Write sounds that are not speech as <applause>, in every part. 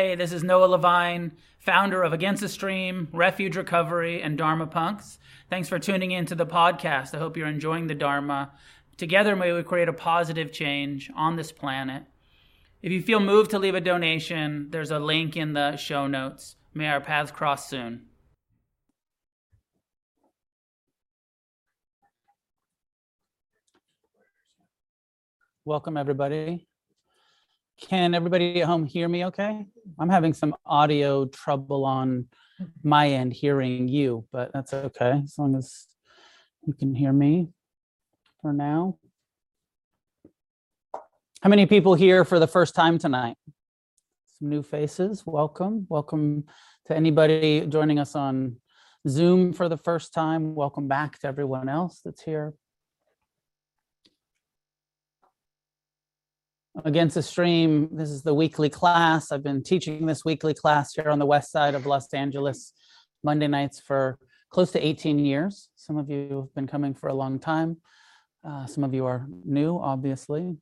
Hey, this is Noah Levine, founder of Against the Stream, Refuge Recovery, and Dharma Punx. Thanks for tuning in to the podcast. I hope you're enjoying the Dharma. Together, may we create a positive change on this planet. If you feel moved to leave a donation, there's a link in the show notes. May our paths cross soon. Welcome, everybody. Can everybody at home hear me okay? I'm having some audio trouble on my end hearing you, but that's okay as long as you can hear me for now. How many people here for the first time tonight? Some new faces. Welcome. Welcome to anybody joining us on Zoom for the first time. Welcome back to everyone else that's here Against the Stream, this is the weekly class. I've been teaching this weekly class here on the west side of Los Angeles, Monday nights for close to 18 years. Some of you have been coming for a long time. Uh, some of you are new, obviously.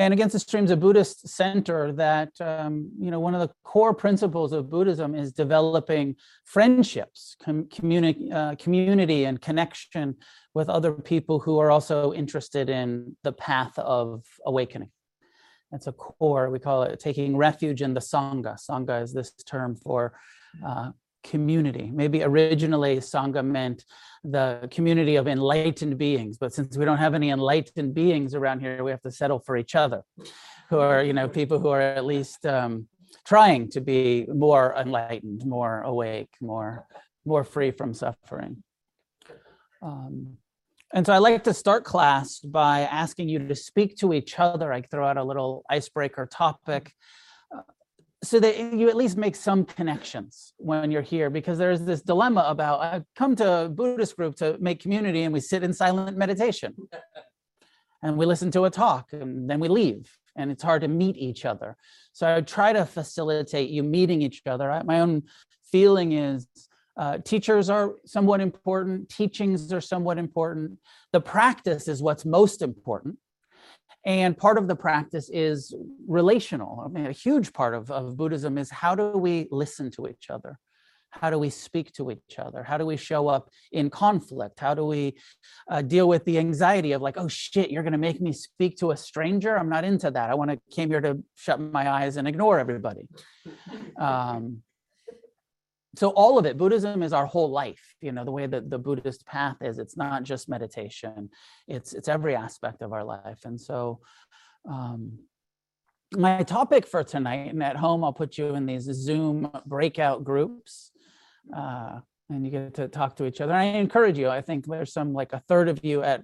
And Against the Stream's, a Buddhist center that, um, you know, one of the core principles of Buddhism is developing friendships, com- communi- uh, community, and connection with other people who are also interested in the path of awakening. That's a core, we call it taking refuge in the Sangha. Sangha is this term for uh, community. Maybe originally Sangha meant the community of enlightened beings, but since we don't have any enlightened beings around here, we have to settle for each other, who are, you know, people who are at least um, trying to be more enlightened, more awake, more, more free from suffering. Um, and so I like to start class by asking you to speak to each other. I throw out a little icebreaker topic so that you at least make some connections when you're here, because there's this dilemma about I come to a Buddhist group to make community and we sit in silent meditation <laughs> and we listen to a talk and then we leave and it's hard to meet each other. So I try to facilitate you meeting each other. My own feeling is uh, teachers are somewhat important, teachings are somewhat important. The practice is what's most important. And part of the practice is relational. I mean, a huge part of, of Buddhism is how do we listen to each other? How do we speak to each other? How do we show up in conflict? How do we uh, deal with the anxiety of like, oh shit, you're going to make me speak to a stranger? I'm not into that. I want to came here to shut my eyes and ignore everybody. <laughs> Um, so all of it buddhism is our whole life you know the way that the buddhist path is it's not just meditation it's it's every aspect of our life. And so um, my topic for tonight and at home i'll put you in these zoom breakout groups uh, and you get to talk to each other. And i encourage you i think there's some like a third of you at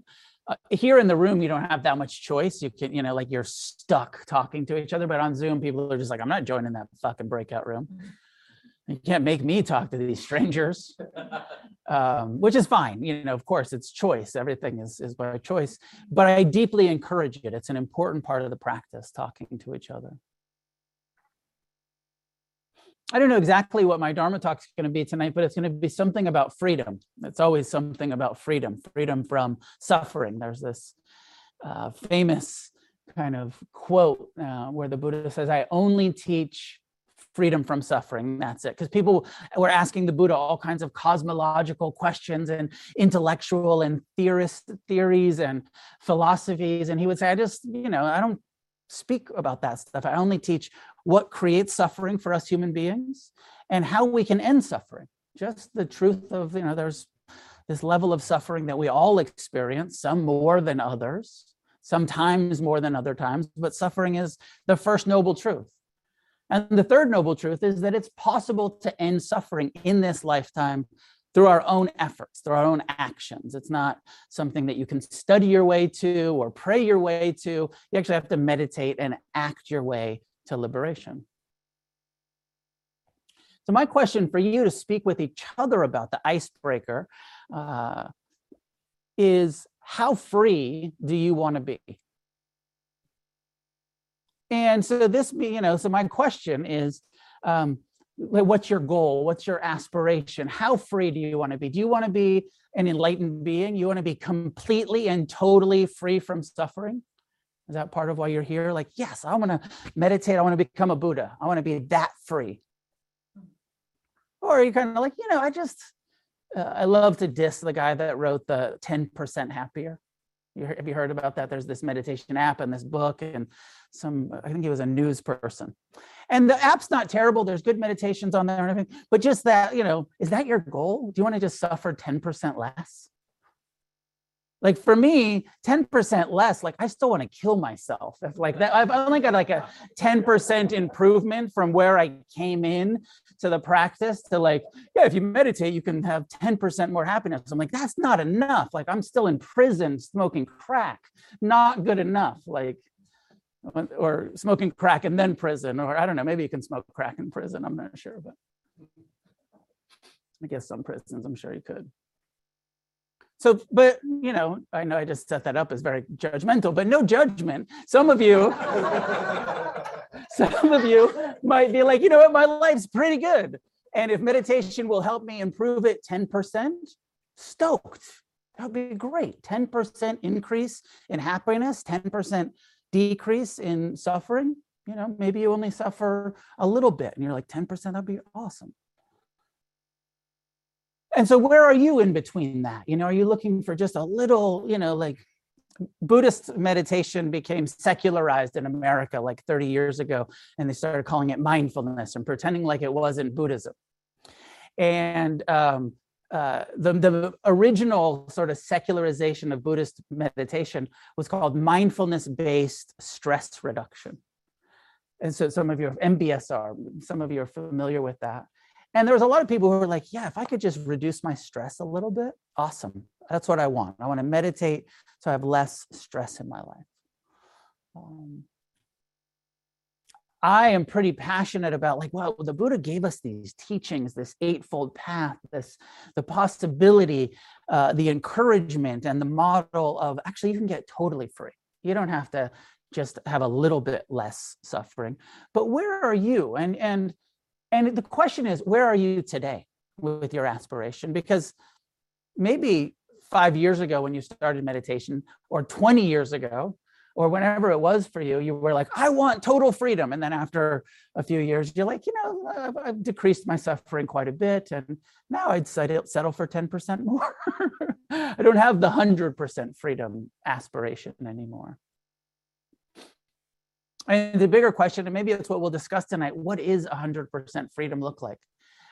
uh, here in the room you don't have that much choice. You can you know like you're stuck talking to each other but on zoom people are just like i'm not joining that fucking breakout room you can't make me talk to these <laughs> strangers. Um, which is fine you know of course it's choice. Everything is, is by choice. But i deeply encourage it. It's an important part of the practice talking to each other. I don't know exactly what my dharma talk is going to be tonight but it's going to be something about freedom. It's always something about freedom freedom from suffering. There's this uh, famous kind of quote uh, where the buddha says i only teach freedom from suffering. That's it. Because people were asking the Buddha all kinds of cosmological questions and intellectual and theorist theories and philosophies. And he would say, I just, you know, I don't speak about that stuff. I only teach what creates suffering for us human beings and how we can end suffering. Just the truth of, you know, there's this level of suffering that we all experience, some more than others, sometimes more than other times, but suffering is the first noble truth. And the third noble truth is that it's possible to end suffering in this lifetime through our own efforts, through our own actions. It's not something that you can study your way to or pray your way to. You actually have to meditate and act your way to liberation. So, my question for you to speak with each other about the icebreaker uh, is how free do you want to be? And so this, you know, so my question is, um, what's your goal? What's your aspiration? How free do you want to be? Do you want to be an enlightened being? You want to be completely and totally free from suffering? Is that part of why you're here? Like, yes, I want to meditate. I want to become a Buddha. I want to be that free. Or you kind of like, you know, I just, uh, I love to diss the guy that wrote the 10% happier. You, have you heard about that? There's this meditation app and this book, and some, I think he was a news person. And the app's not terrible. There's good meditations on there and everything, but just that, you know, is that your goal? Do you want to just suffer 10% less? Like for me, 10% less, like I still want to kill myself. If like that, I've only got like a 10% improvement from where I came in to the practice to like, yeah, if you meditate, you can have 10% more happiness. I'm like, that's not enough. Like I'm still in prison smoking crack, not good enough. Like, or smoking crack and then prison, or I don't know, maybe you can smoke crack in prison. I'm not sure, but I guess some prisons, I'm sure you could. So, but you know, I know I just set that up as very judgmental, but no judgment. Some of you, <laughs> some of you might be like, you know what, my life's pretty good. And if meditation will help me improve it 10%, stoked. That would be great. 10% increase in happiness, 10% decrease in suffering. You know, maybe you only suffer a little bit and you're like 10%, that'd be awesome. And so where are you in between that? You know, are you looking for just a little, you know, like Buddhist meditation became secularized in America like 30 years ago, and they started calling it mindfulness and pretending like it wasn't Buddhism. And um, uh, the, the original sort of secularization of Buddhist meditation was called mindfulness based stress reduction. And so some of you MBSR, some of you are familiar with that. And there was a lot of people who were like, yeah, if I could just reduce my stress a little bit, awesome. That's what I want. I want to meditate so I have less stress in my life. Um, I am pretty passionate about like, well, the Buddha gave us these teachings, this eightfold path, this the possibility, uh, the encouragement, and the model of actually you can get totally free. You don't have to just have a little bit less suffering. But where are you? And and and the question is, where are you today with your aspiration? Because maybe five years ago when you started meditation, or 20 years ago, or whenever it was for you, you were like, I want total freedom. And then after a few years, you're like, you know, I've, I've decreased my suffering quite a bit. And now I'd settle for 10% more. <laughs> I don't have the 100% freedom aspiration anymore. And the bigger question, and maybe it's what we'll discuss tonight, what is 100% freedom look like?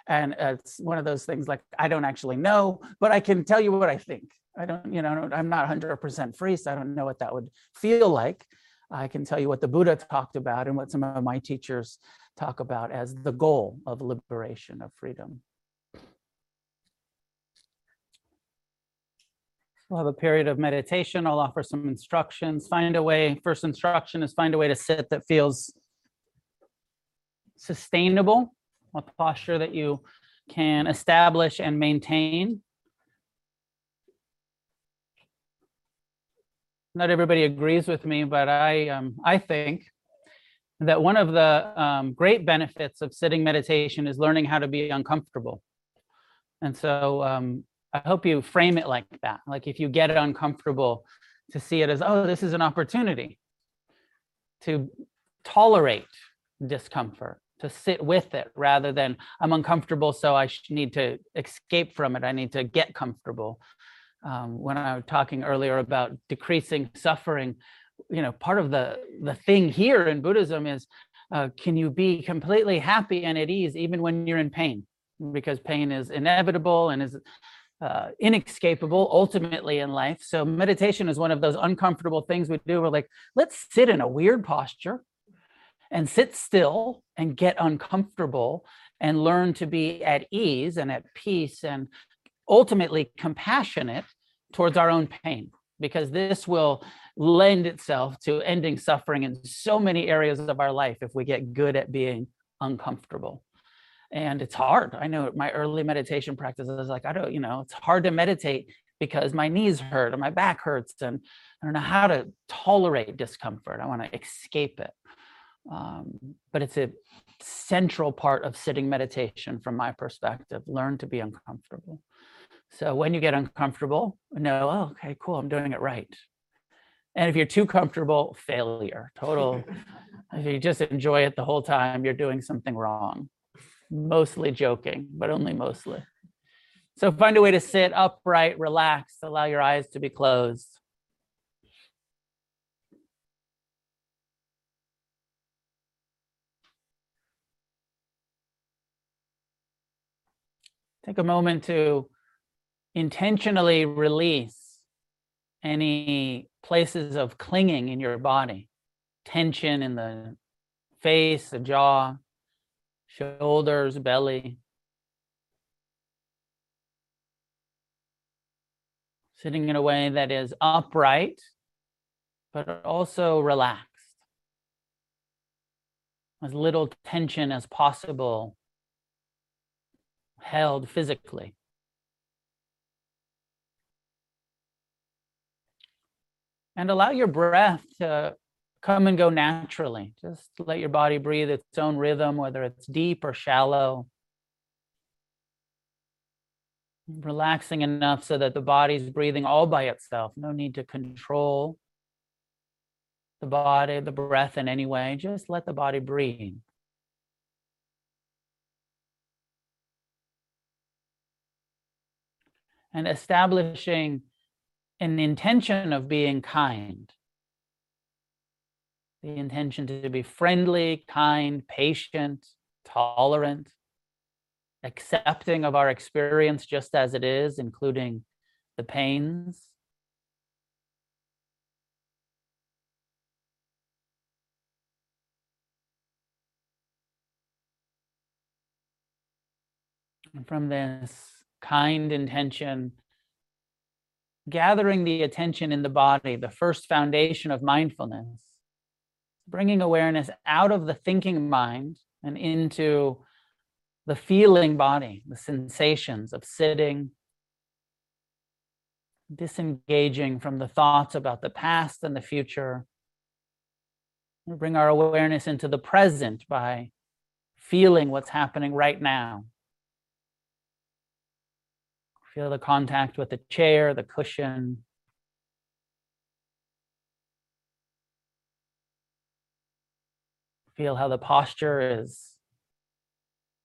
And uh, it's one of those things like, I don't actually know, but I can tell you what I think. I don't, you know, I'm not 100% free, so I don't know what that would feel like. I can tell you what the Buddha talked about and what some of my teachers talk about as the goal of liberation, of freedom. We'll have a period of meditation. I'll offer some instructions. Find a way, first instruction is find a way to sit that feels sustainable, a posture that you can establish and maintain. Not everybody agrees with me, but I, um, I think that one of the um, great benefits of sitting meditation is learning how to be uncomfortable. And so um, I hope you frame it like that. Like if you get uncomfortable, to see it as, oh, this is an opportunity to tolerate discomfort, to sit with it rather than I'm uncomfortable, so I need to escape from it. I need to get comfortable. Um, when I was talking earlier about decreasing suffering, you know, part of the the thing here in Buddhism is, uh, can you be completely happy and at ease even when you're in pain? Because pain is inevitable and is uh, inescapable ultimately in life. So meditation is one of those uncomfortable things we do. We're like, let's sit in a weird posture and sit still and get uncomfortable and learn to be at ease and at peace and ultimately compassionate towards our own pain because this will lend itself to ending suffering in so many areas of our life if we get good at being uncomfortable and it's hard. I know my early meditation practice is like, I don't, you know, it's hard to meditate because my knees hurt and my back hurts and I don't know how to tolerate discomfort. I want to escape it. Um, but it's a central part of sitting meditation from my perspective. Learn to be uncomfortable. So when you get uncomfortable, know, oh, okay, cool, I'm doing it right. And if you're too comfortable, failure, total. <laughs> if you just enjoy it the whole time, you're doing something wrong. Mostly joking, but only mostly. So find a way to sit upright, relax, allow your eyes to be closed. Take a moment to intentionally release any places of clinging in your body, tension in the face, the jaw, shoulders, belly. Sitting in a way that is upright, but also relaxed. As little tension as possible held physically. And allow your breath to come and go naturally. Just let your body breathe its own rhythm, whether it's deep or shallow. Relaxing enough so that the body's breathing all by itself. No need to control the body, the breath in any way. Just let the body breathe. and establishing an intention of being kind. The intention to be friendly, kind, patient, tolerant, accepting of our experience just as it is, including the pains. And from this kind intention, gathering the attention in the body, the first foundation of mindfulness, bringing awareness out of the thinking mind and into the feeling body, the sensations of sitting, disengaging from the thoughts about the past and the future. We bring our awareness into the present by feeling what's happening right now. Feel the contact with the chair, the cushion. Feel how the posture is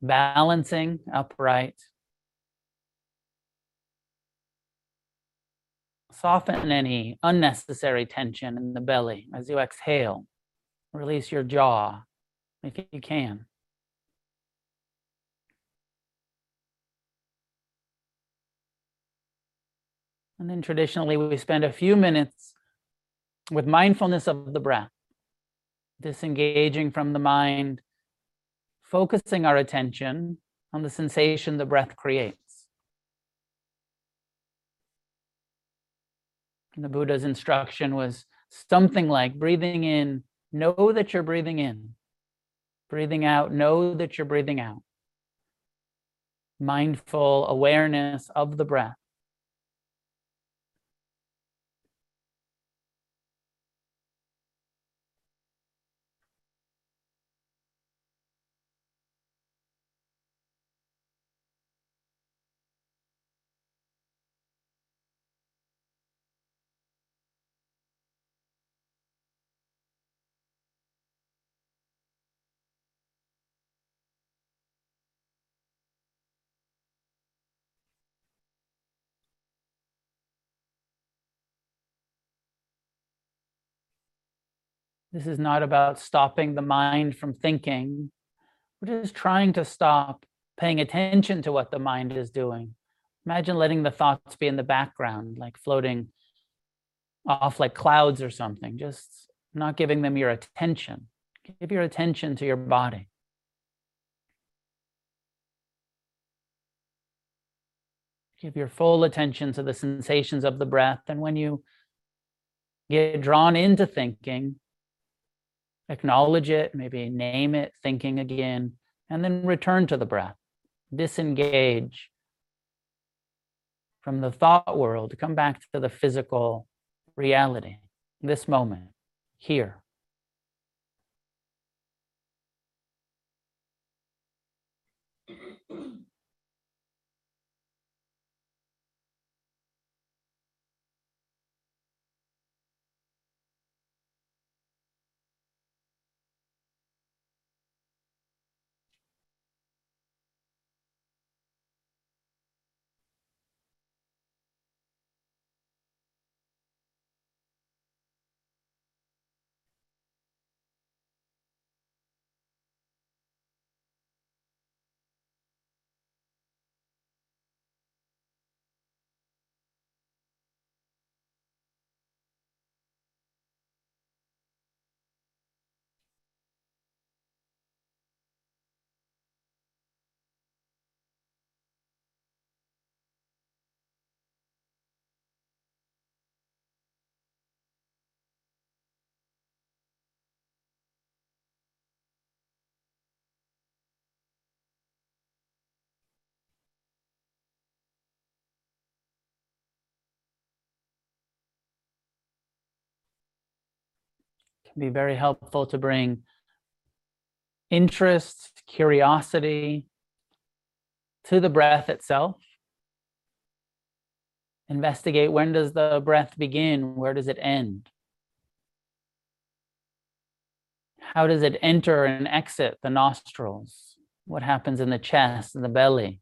balancing upright. Soften any unnecessary tension in the belly as you exhale. Release your jaw if you can. And then traditionally, we spend a few minutes with mindfulness of the breath, disengaging from the mind, focusing our attention on the sensation the breath creates. And the Buddha's instruction was something like breathing in, know that you're breathing in. Breathing out, know that you're breathing out. Mindful awareness of the breath. This is not about stopping the mind from thinking. We're just trying to stop paying attention to what the mind is doing. Imagine letting the thoughts be in the background, like floating off like clouds or something, just not giving them your attention. Give your attention to your body. Give your full attention to the sensations of the breath. And when you get drawn into thinking, acknowledge it, maybe name it, thinking again, and then return to the breath. Disengage from the thought world, come back to the physical reality, this moment, here. Can be very helpful to bring interest, curiosity to the breath itself. Investigate when does the breath begin? Where does it end? How does it enter and exit the nostrils? What happens in the chest and the belly?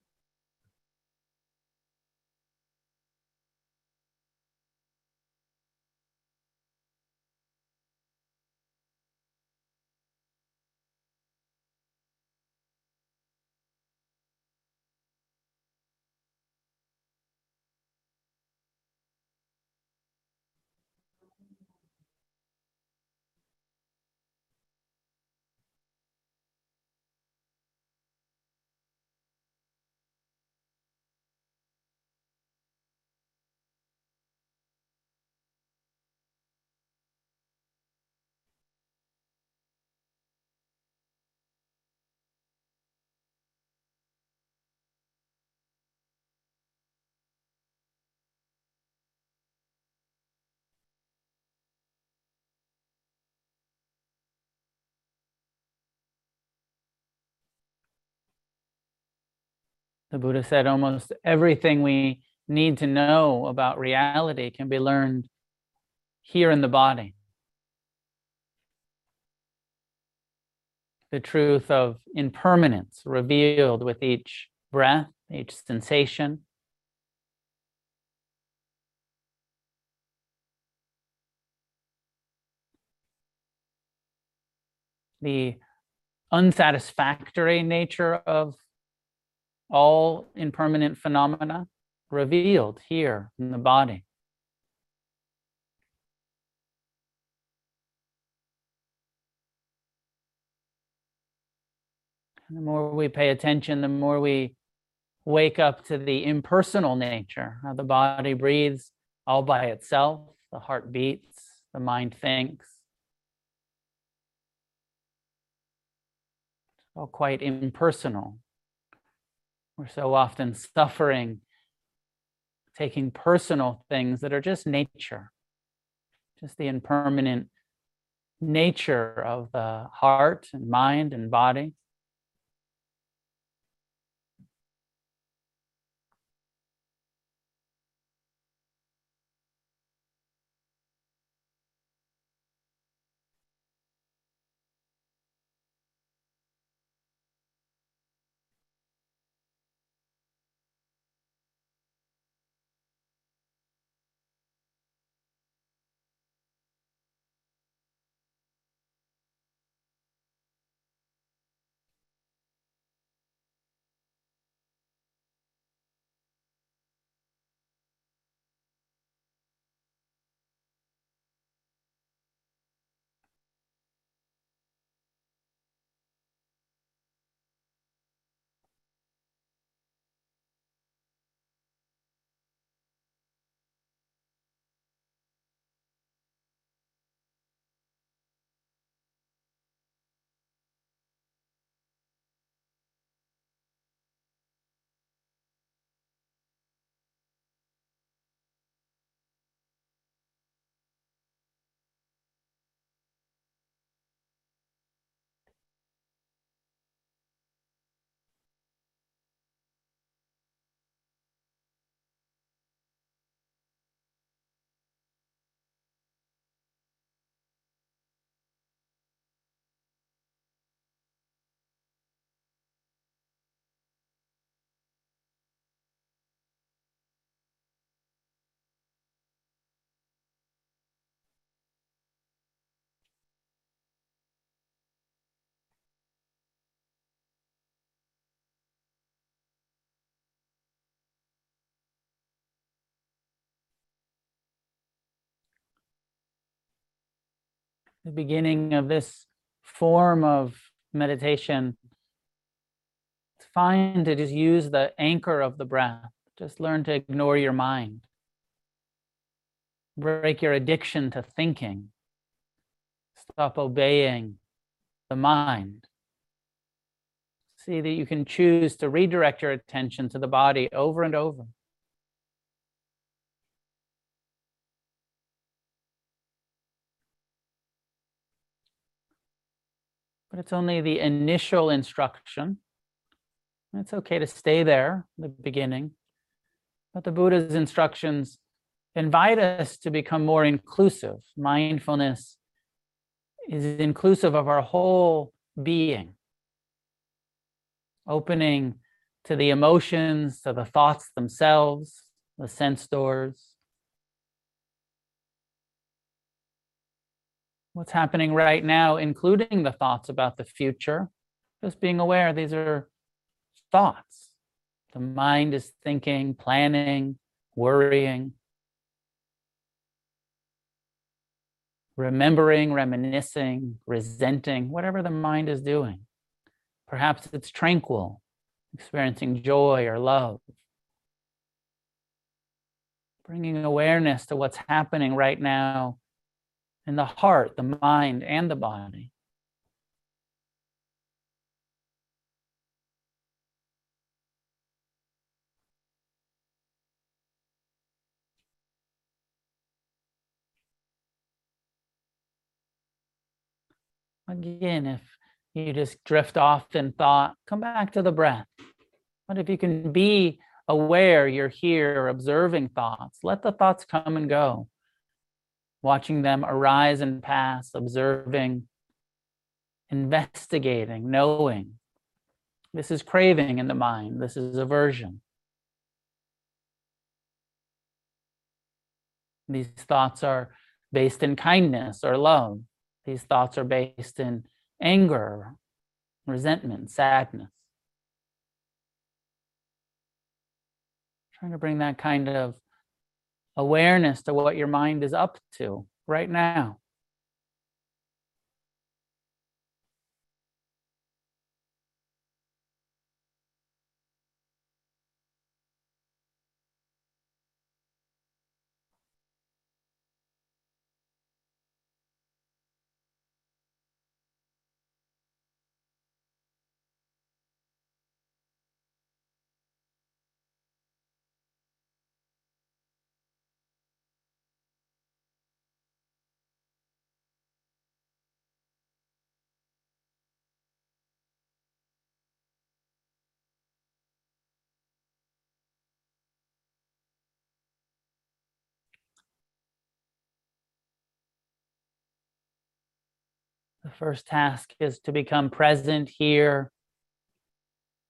The Buddha said almost everything we need to know about reality can be learned here in the body. The truth of impermanence revealed with each breath, each sensation. The unsatisfactory nature of all impermanent phenomena revealed here in the body. And the more we pay attention, the more we wake up to the impersonal nature, how the body breathes all by itself, the heart beats, the mind thinks. all quite impersonal. We're so often suffering taking personal things that are just nature, just the impermanent nature of the heart and mind and body. The beginning of this form of meditation, it's fine to just use the anchor of the breath. Just learn to ignore your mind. Break your addiction to thinking. Stop obeying the mind. See that you can choose to redirect your attention to the body over and over. But it's only the initial instruction. It's okay to stay there, the beginning. But the Buddha's instructions invite us to become more inclusive. Mindfulness is inclusive of our whole being, opening to the emotions, to the thoughts themselves, the sense doors, what's happening right now, including the thoughts about the future. Just being aware these are thoughts. The mind is thinking, planning, worrying, remembering, reminiscing, resenting, whatever the mind is doing. Perhaps it's tranquil, experiencing joy or love. Bringing awareness to what's happening right now in the heart, the mind, and the body. Again, if you just drift off in thought, come back to the breath. But if you can be aware you're here observing thoughts, let the thoughts come and go watching them arise and pass, observing, investigating, knowing. This is craving in the mind, this is aversion. These thoughts are based in kindness or love. These thoughts are based in anger, resentment, sadness. Trying to bring that kind of awareness to what your mind is up to right now. The first task is to become present here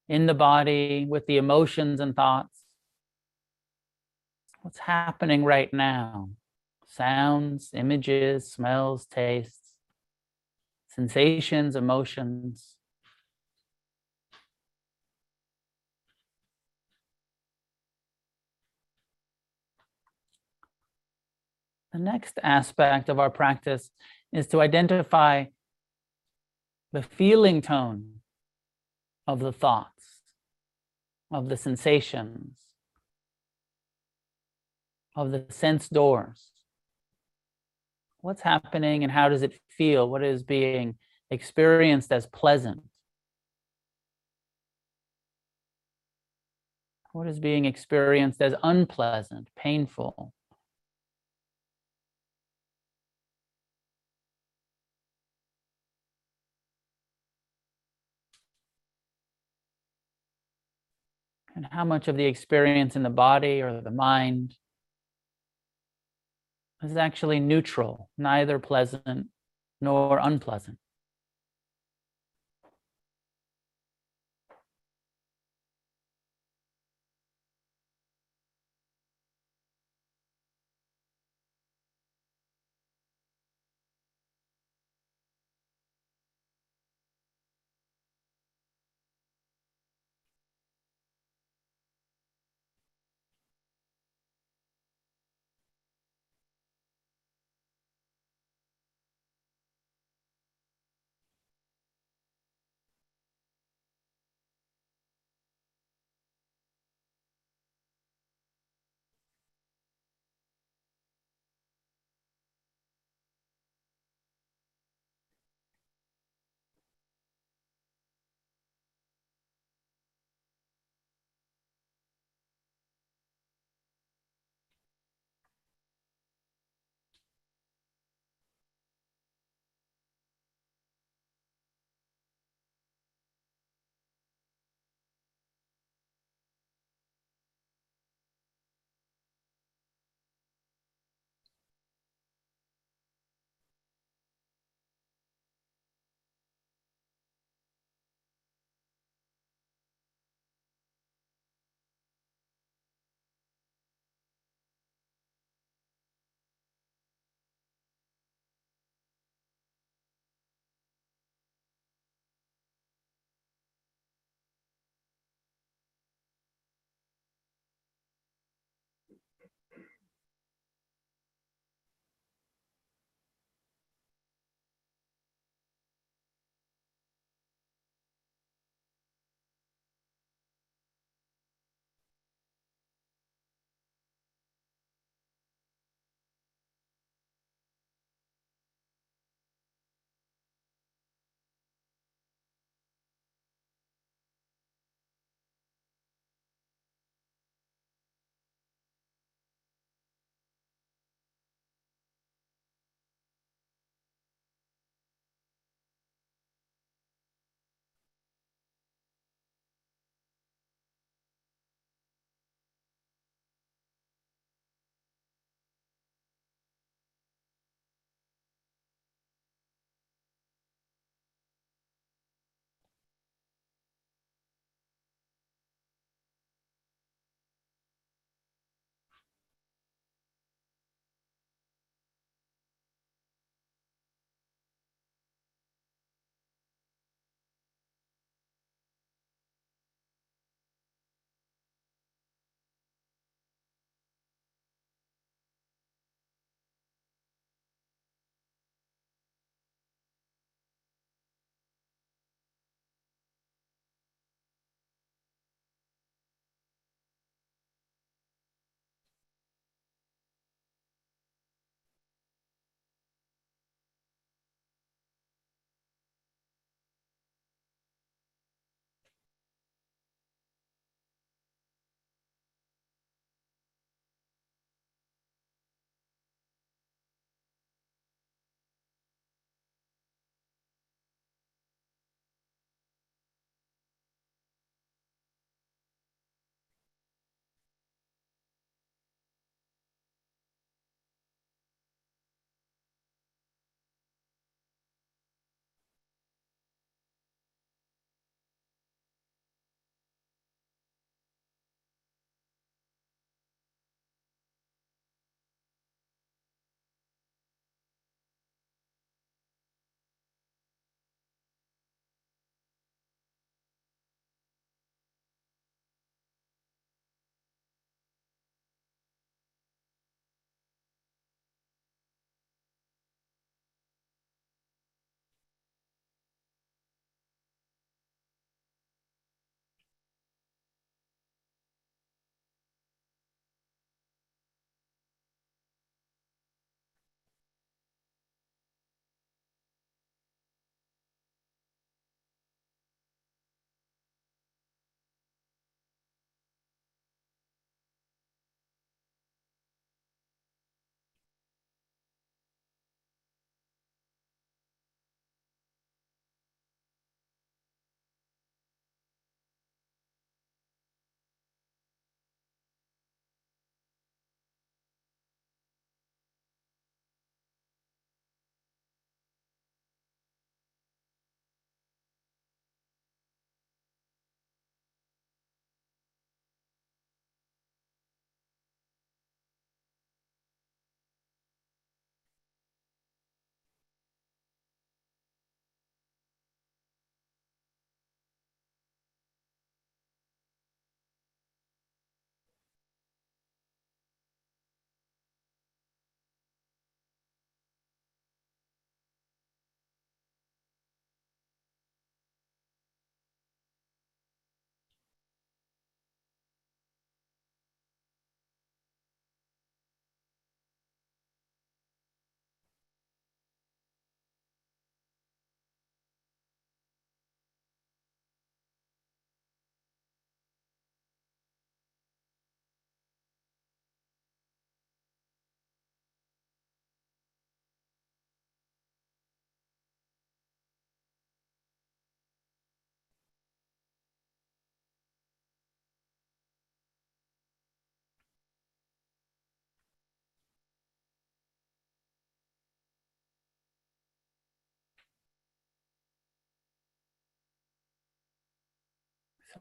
in the body with the emotions and thoughts. What's happening right now? Sounds, images, smells, tastes, sensations, emotions. The next aspect of our practice is to identify the feeling tone of the thoughts, of the sensations, of the sense doors. What's happening and how does it feel? What is being experienced as pleasant? What is being experienced as unpleasant, painful? And how much of the experience in the body or the mind is actually neutral, neither pleasant nor unpleasant.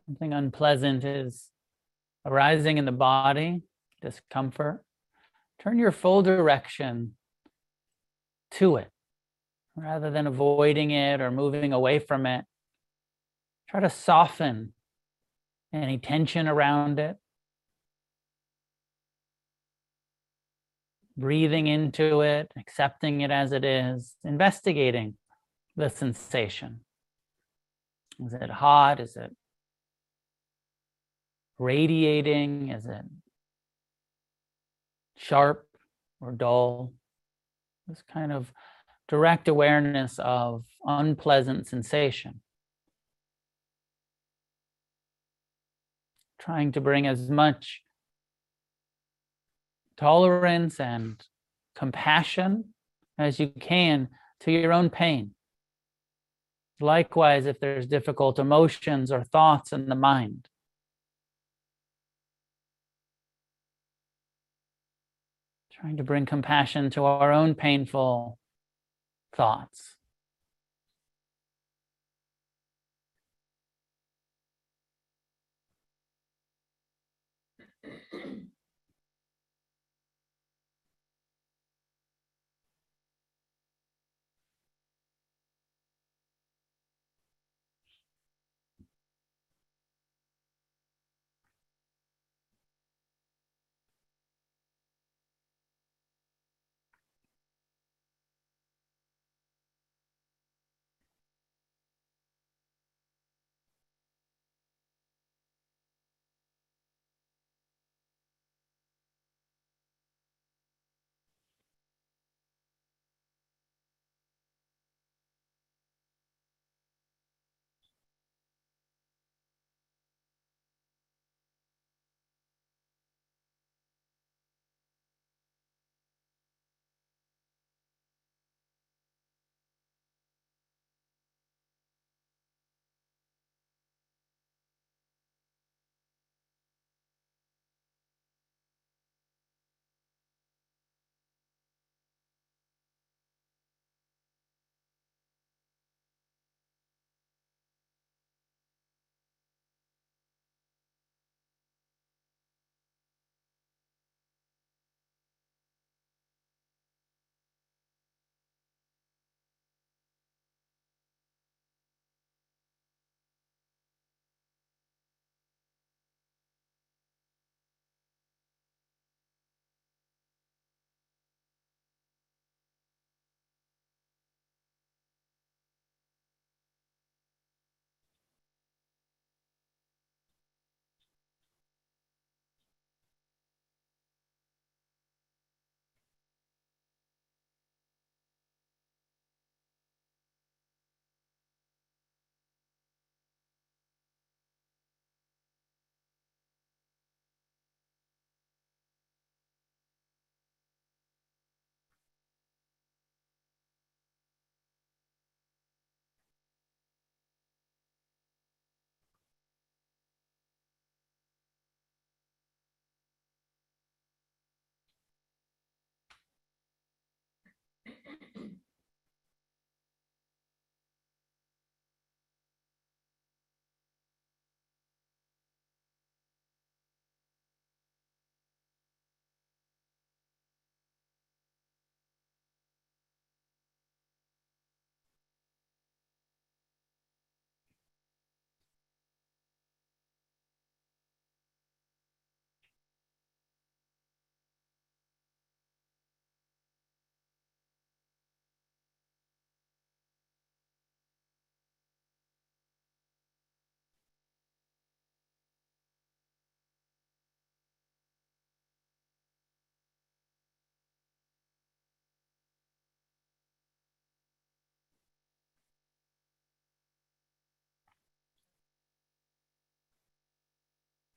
Something unpleasant is arising in the body, discomfort, turn your full direction to it rather than avoiding it or moving away from it. Try to soften any tension around it. Breathing into it, accepting it as it is, investigating the sensation. Is it hot? Is it radiating? Is it sharp or dull? This kind of direct awareness of unpleasant sensation. Trying to bring as much tolerance and compassion as you can to your own pain. Likewise, if there's difficult emotions or thoughts in the mind. Trying to bring compassion to our own painful thoughts.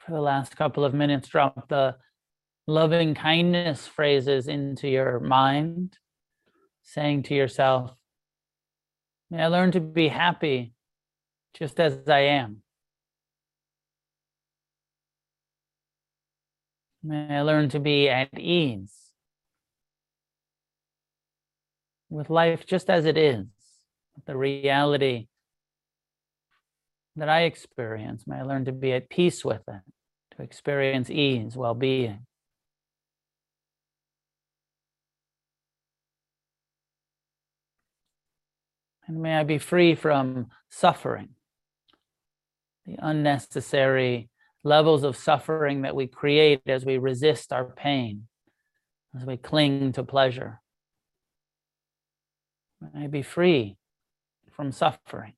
For the last couple of minutes, drop the loving kindness phrases into your mind, saying to yourself, May I learn to be happy just as I am. May I learn to be at ease with life just as it is, the reality that I experience. May I learn to be at peace with it, to experience ease, well being. And may I be free from suffering, the unnecessary levels of suffering that we create as we resist our pain, as we cling to pleasure. May I be free from suffering.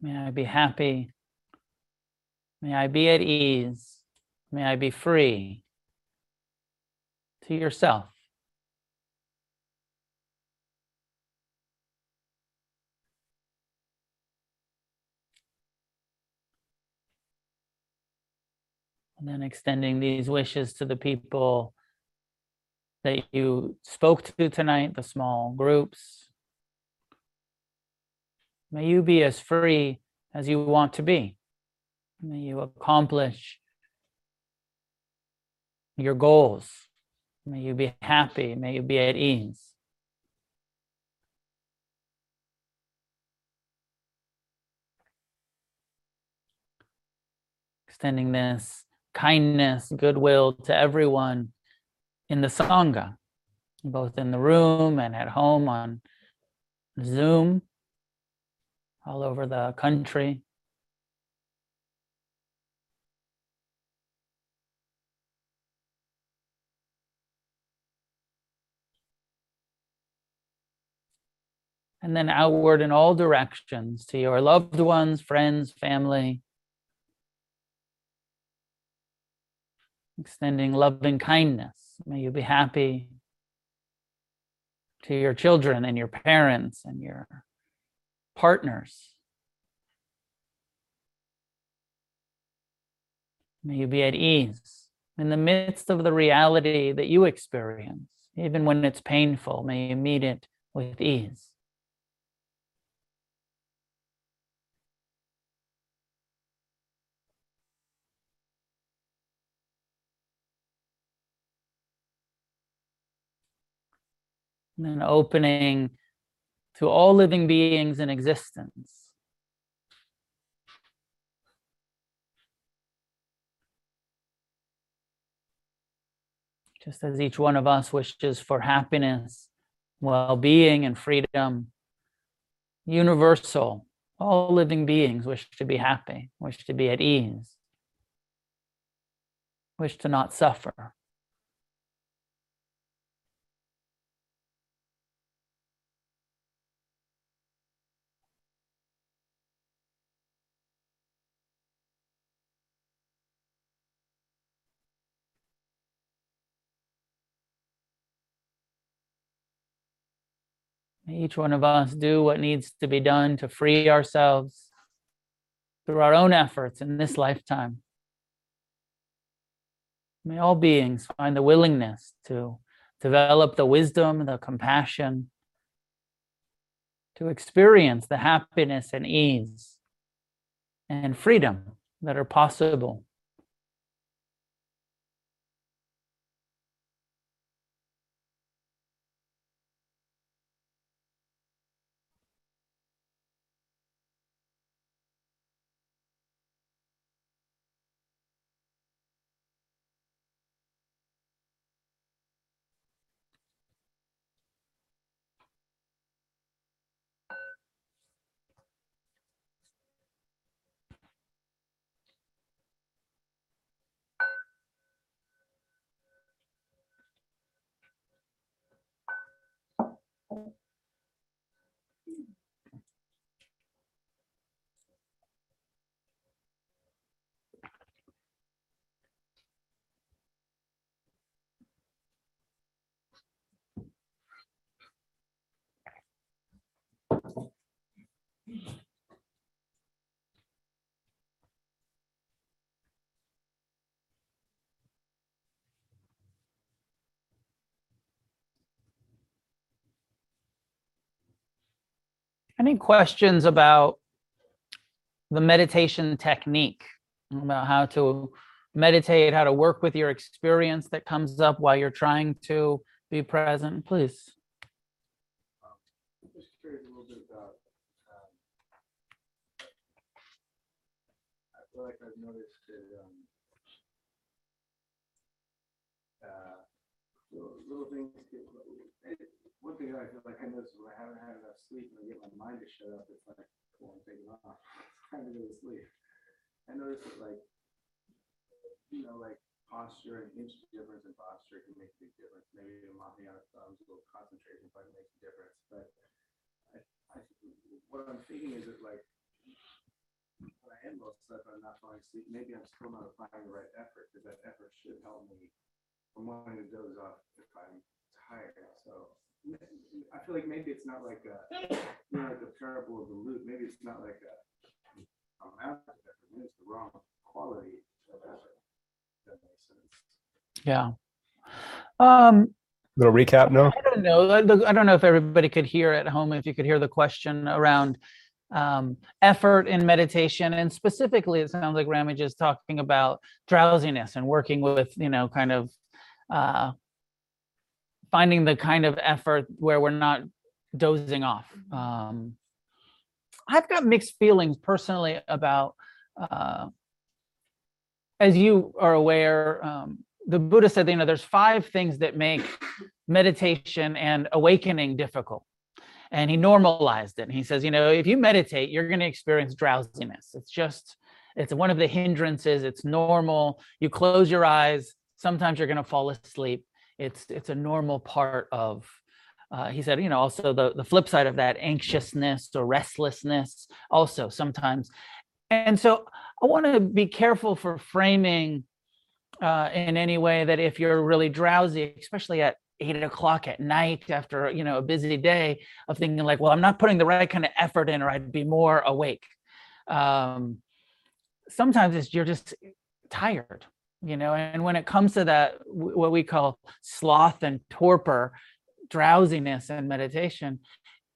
May I be happy. May I be at ease. May I be free to yourself. And then extending these wishes to the people that you spoke to tonight, the small groups. May you be as free as you want to be. May you accomplish your goals. May you be happy. May you be at ease. Extending this kindness, goodwill to everyone in the Sangha, both in the room and at home on Zoom, all over the country. And then outward in all directions to your loved ones, friends, family, extending loving kindness. May you be happy to your children and your parents and your partners. May you be at ease in the midst of the reality that you experience, even when it's painful. May you meet it with ease. and then opening to all living beings in existence. Just as each one of us wishes for happiness, well being, and freedom, universal, all living beings wish to be happy, wish to be at ease, wish to not suffer. Each one of us do what needs to be done to free ourselves through our own efforts in this lifetime. May all beings find the willingness to develop the wisdom, the compassion, to experience the happiness and ease and freedom that are possible Any questions about the meditation technique, about how to meditate, how to work with your experience that comes up while you're trying to be present? Please. Um, like I've noticed that, um, uh, little, little things get, one thing I feel like I notice when I haven't had enough sleep and I get my mind to shut up, it's like, well, I'm taking off, <laughs> trying to go to sleep. I notice that like, you know, like posture and inch difference in posture can make a big difference. Maybe a Mahayana thumbs, a little concentration probably makes a difference, but I, I, what I'm thinking is that like, when I am most stuff, I'm not falling asleep, maybe I'm still not applying the right effort, because that effort should help me from wanting to doze off if I'm tired, so. M- I feel like maybe it's not like a, you know, like the parable of the lute, maybe it's not like a amount of effort, maybe it's the wrong quality of effort. That makes sense. Yeah. Um, Little recap, no? I don't know. I don't- I don't know if everybody could hear at home, if you could hear the question around um, effort in meditation. And specifically, it sounds like Ramage is talking about drowsiness and working with, you know, kind of uh, finding the kind of effort where we're not dozing off. Um, I've got mixed feelings personally about, uh, as you are aware, um, the Buddha said, you know, there's five things that make meditation and awakening difficult. And he normalized it. And he says, you know, if you meditate, you're going to experience drowsiness. It's just, it's one of the hindrances. It's normal. You close your eyes. Sometimes you're going to fall asleep. It's it's a normal part of. Uh, he said, you know, also the the flip side of that, anxiousness or restlessness, also sometimes. And so I want to be careful for framing uh, in any way that if you're really drowsy, especially at eight o'clock at night after you know a busy day, of thinking like, well, I'm not putting the right kind of effort in, or I'd be more awake. Um, sometimes it's you're just tired, you know. And when it comes to that, what we call sloth and torpor, drowsiness and meditation,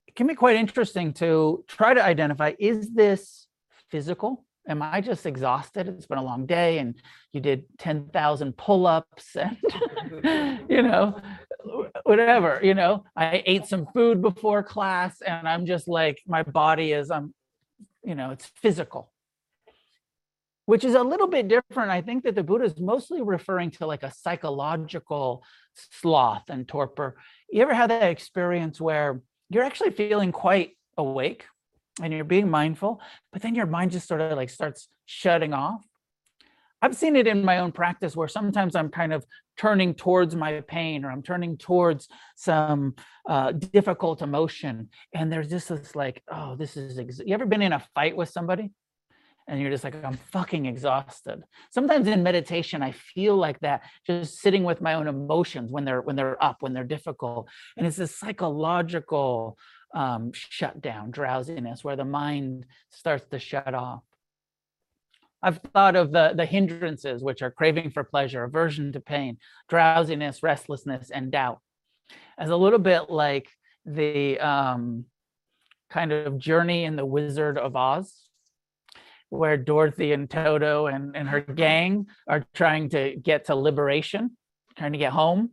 it can be quite interesting to try to identify: is this physical? Am I just exhausted? It's been a long day, and you did ten thousand pull-ups, <laughs> and you know, whatever. You know, I ate some food before class, and I'm just like my body is. I'm, you know, it's physical which is a little bit different. I think that the Buddha is mostly referring to like a psychological sloth and torpor. You ever had that experience where you're actually feeling quite awake and you're being mindful, but then your mind just sort of like starts shutting off? I've seen it in my own practice where sometimes I'm kind of turning towards my pain or I'm turning towards some uh, difficult emotion. And there's just this like, oh, this is, ex-. you ever been in a fight with somebody? And you're just like i'm fucking exhausted. Sometimes in meditation i feel like that just sitting with my own emotions when they're when they're up when they're difficult. And it's this psychological um, shutdown drowsiness where the mind starts to shut off. I've thought of the the hindrances which are craving for pleasure aversion to pain drowsiness restlessness and doubt. As a little bit like the um, kind of journey in the wizard of oz where Dorothy and Toto and, and her gang are trying to get to liberation, trying to get home.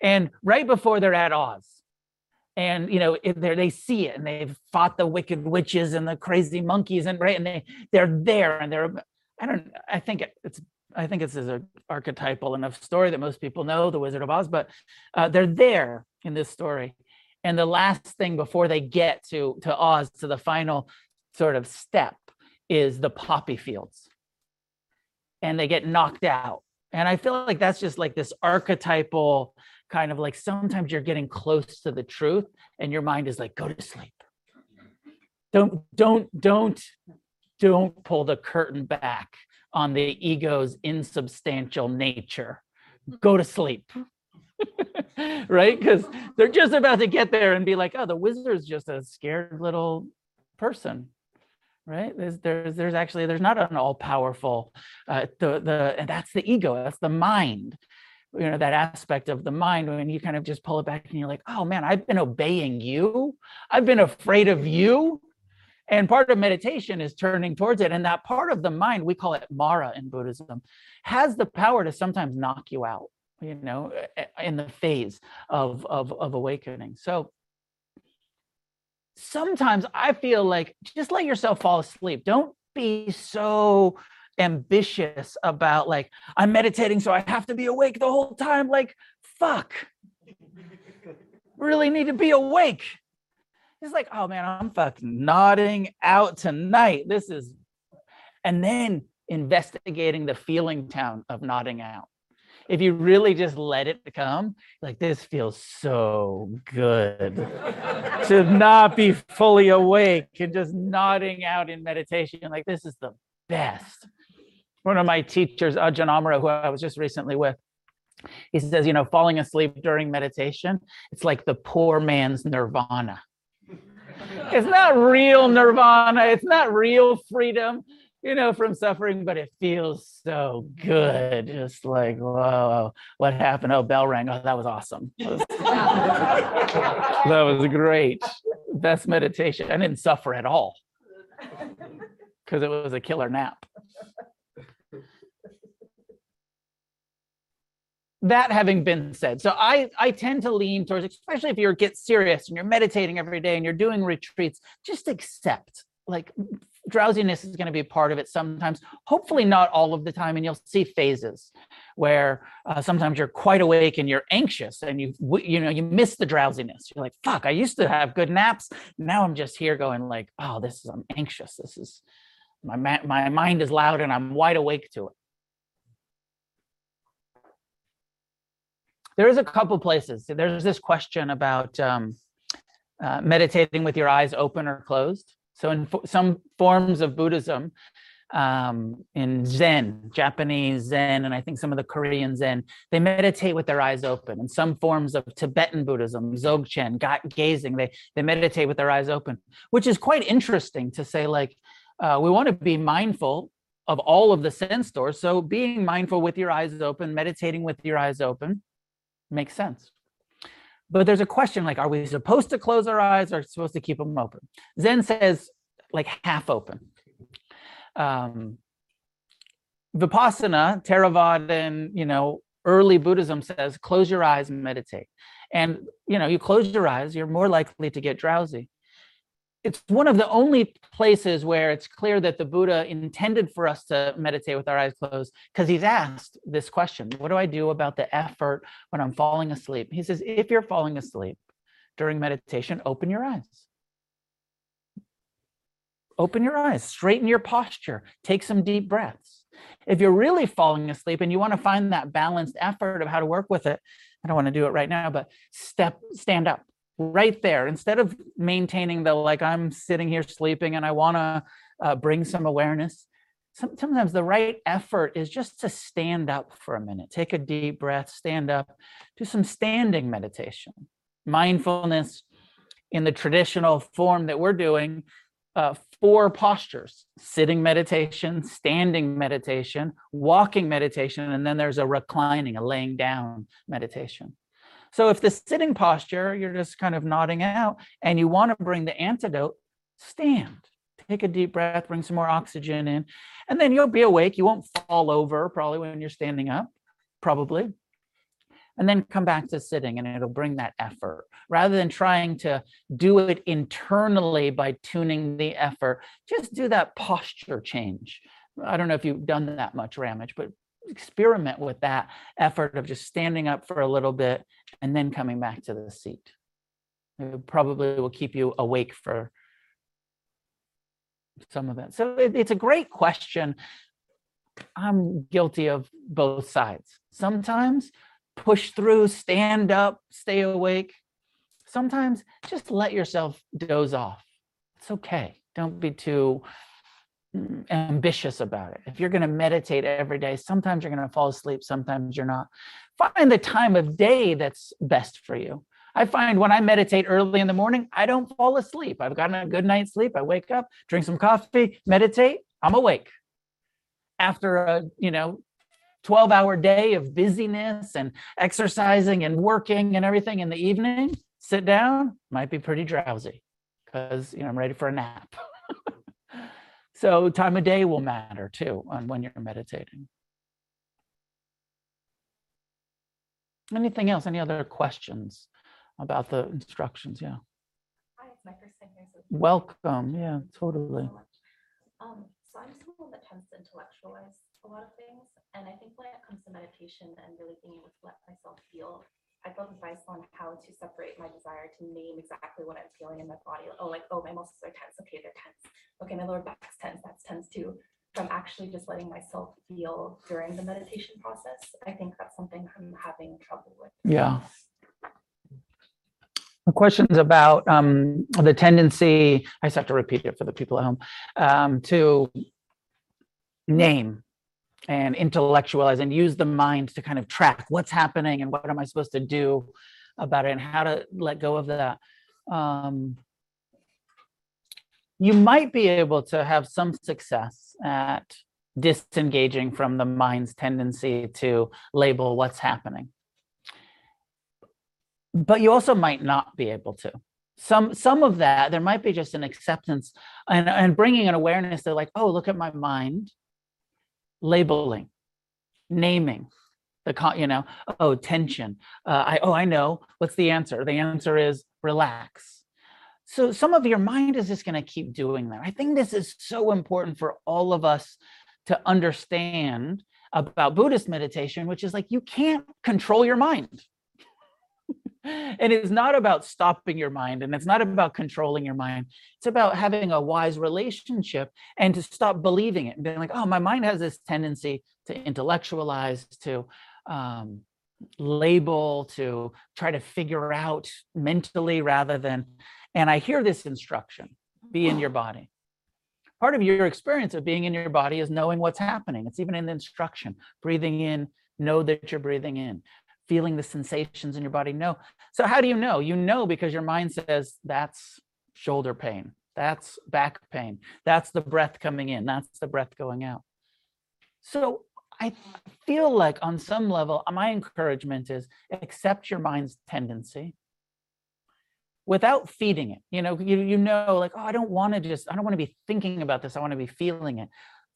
And right before they're at Oz, and you know, they see it and they've fought the wicked witches and the crazy monkeys, and right, and they they're there and they're I don't I think it's I think it's an archetypal enough story that most people know, the Wizard of Oz, but uh, they're there in this story. And the last thing before they get to to Oz, to the final sort of step, is the poppy fields. And they get knocked out. And i feel like that's just like this archetypal kind of like sometimes you're getting close to the truth and your mind is like go to sleep. Don't don't don't don't pull the curtain back on the ego's insubstantial nature. Go to sleep. <laughs> Right? Because they're just about to get there and be like oh the wizard's just a scared little person right? There's there's there's actually there's not an all powerful uh the the and that's the ego that's the mind you know that aspect of the mind when you kind of just pull it back and you're like oh man i've been obeying you. I've been afraid of you. And part of meditation is turning towards it and that part of the mind we call it mara in buddhism has the power to sometimes knock you out you know in the phase of of, of awakening. So sometimes i feel like just let yourself fall asleep. Don't be so ambitious about like i'm meditating so i have to be awake the whole time. Like fuck. <laughs> Really need to be awake. It's like oh man i'm fucking nodding out tonight. This is and then investigating the feeling tone of nodding out if you really just let it come like this feels so good. To not be fully awake and just nodding out in meditation like this is the best. One of my teachers, Ajahn Amaro, who I was just recently with, he says, you know, falling asleep during meditation, it's like the poor man's nirvana. it's not real nirvana, it's not real freedom, you know, from suffering, but it feels so good. Just like, whoa, what happened? Oh, bell rang. Oh, that was awesome. That was, <laughs> that was great. Best meditation. I didn't suffer at all <laughs> because it was a killer nap. that having been said, so I I tend to lean towards, especially if you get serious and you're meditating every day and you're doing retreats, just accept like drowsiness is going to be a part of it sometimes. Hopefully not all of the time and you'll see phases where uh, sometimes you're quite awake and you're anxious and you you know you miss the drowsiness. You're like fuck i used to have good naps. Now i'm just here going like oh this is i'm anxious. This is my my mind is loud and i'm wide awake to it. There is a couple places. There's this question about um, uh, meditating with your eyes open or closed. So in fo- some forms of Buddhism, um, in Zen, Japanese Zen, and I think some of the Korean Zen, they meditate with their eyes open. In some forms of Tibetan Buddhism, Dzogchen, gazing, they they meditate with their eyes open, which is quite interesting to say. Like, uh, we want to be mindful of all of the sense doors. So being mindful with your eyes open, meditating with your eyes open, makes sense. But there's a question like, are we supposed to close our eyes or supposed to keep them open? Zen says like half open. Um, Vipassana, Theravada, and you know, early Buddhism says close your eyes and meditate. And you know, you close your eyes, you're more likely to get drowsy it's one of the only places where it's clear that the Buddha intended for us to meditate with our eyes closed because he's asked this question What do I do about the effort when I'm falling asleep? He says, If you're falling asleep during meditation, open your eyes. Open your eyes, straighten your posture, take some deep breaths. If you're really falling asleep and you want to find that balanced effort of how to work with it, I don't want to do it right now, but step, stand up, right there. Instead of maintaining the like i'm sitting here sleeping and i want to uh, bring some awareness sometimes the right effort is just to stand up for a minute take a deep breath stand up do some standing meditation. Mindfulness in the traditional form that we're doing uh, four postures sitting meditation standing meditation walking meditation and then there's a reclining a laying down meditation so if the sitting posture, you're just kind of nodding out and you want to bring the antidote, stand. Take a deep breath, bring some more oxygen in, and then you'll be awake. You won't fall over probably when you're standing up, probably. And then come back to sitting and it'll bring that effort rather than trying to do it internally by tuning the effort. Just do that posture change. I don't know if you've done that much Ramage, but experiment with that effort of just standing up for a little bit and then coming back to the seat. It probably will keep you awake for some of it. So it, it's a great question. I'm guilty of both sides. Sometimes push through, stand up, stay awake. Sometimes just let yourself doze off. It's okay. Don't be too mm, ambitious about it. If you're going to meditate every day, sometimes you're going to fall asleep, sometimes you're not. Find the time of day that's best for you. I find when I meditate early in the morning, I don't fall asleep. I've gotten a good night's sleep. I wake up, drink some coffee, meditate, I'm awake. After a, you know, 12 hour day of busyness and exercising and working and everything in the evening, sit down, might be pretty drowsy because you know I'm ready for a nap. <laughs> so time of day will matter too on when you're meditating. Anything else? Any other questions about the instructions? Yeah. Hi, it's my first time here, so. Welcome. Yeah, totally. so much. Um, so I'm someone that tends to intellectualize a lot of things, and I think when it comes to meditation and really being able to let myself feel, I'd love advice on how to separate my desire to name exactly what I'm feeling in my body. Oh, like, oh, my muscles are tense. Okay, they're tense. Okay, my lower back's tense. That's tense too. From actually just letting myself feel during the meditation process. I think that's something I'm having trouble with. Yeah. The questions about um, the tendency, I just have to repeat it for the people at home, um, to name and intellectualize and use the mind to kind of track what's happening and what am I supposed to do about it and how to let go of that. Um, you might be able to have some success at disengaging from the mind's tendency to label what's happening. But you also might not be able to. Some some of that there might be just an acceptance and, and bringing an awareness that like oh look at my mind. Labeling naming the con you know oh tension. Uh, i oh i know. What's the answer? The answer is relax so some of your mind is just going to keep doing that. I think this is so important for all of us to understand about buddhist meditation which is like you can't control your mind. <laughs> And it's not about stopping your mind and it's not about controlling your mind. It's about having a wise relationship and to stop believing it and being like oh my mind has this tendency to intellectualize to um, label to try to figure out mentally rather than and i hear this instruction be in your body. Part of your experience of being in your body is knowing what's happening. It's even in the instruction breathing in know that you're breathing in feeling the sensations in your body Know. so how do you know? You know because your mind says that's shoulder pain that's back pain that's the breath coming in that's the breath going out. So i feel like on some level my encouragement is accept your mind's tendency without feeding it. You know you, you know like oh i don't want to just i don't want to be thinking about this i want to be feeling it.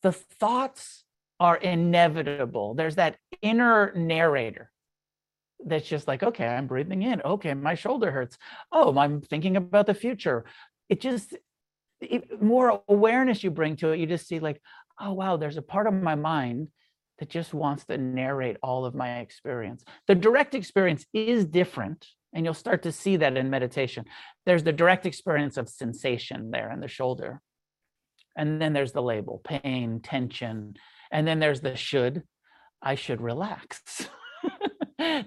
The thoughts are inevitable. There's that inner narrator that's just like okay i'm breathing in. Okay my shoulder hurts. Oh i'm thinking about the future. It just it, more awareness you bring to it you just see like oh wow there's a part of my mind that just wants to narrate all of my experience. The direct experience is different and you'll start to see that in meditation. There's the direct experience of sensation there in the shoulder. And then there's the label pain tension. And then there's the should i should relax. <laughs>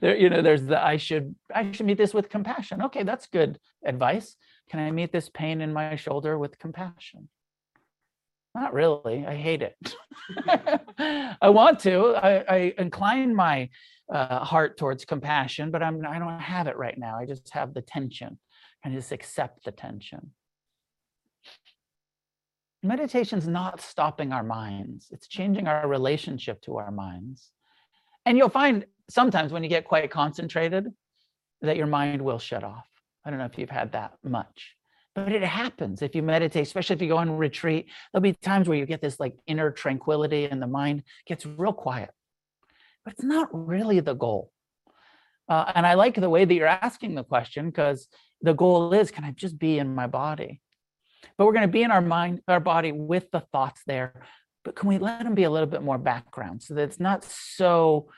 There you know there's the i should i should meet this with compassion. Okay that's good advice. Can i meet this pain in my shoulder with compassion? Not really. I hate it. <laughs> I want to. I, I incline my uh, heart towards compassion but i'm i don't have it right now. I just have the tension. And just accept the tension. Meditation's not stopping our minds. It's changing our relationship to our minds. And you'll find sometimes when you get quite concentrated that your mind will shut off. I don't know if you've had that much but it happens. If you meditate especially if you go on retreat there'll be times where you get this like inner tranquility and the mind gets real quiet but it's not really the goal. Uh, and i like the way that you're asking the question because the goal is can i just be in my body? But we're going to be in our mind our body with the thoughts there but can we let them be a little bit more background so that it's not so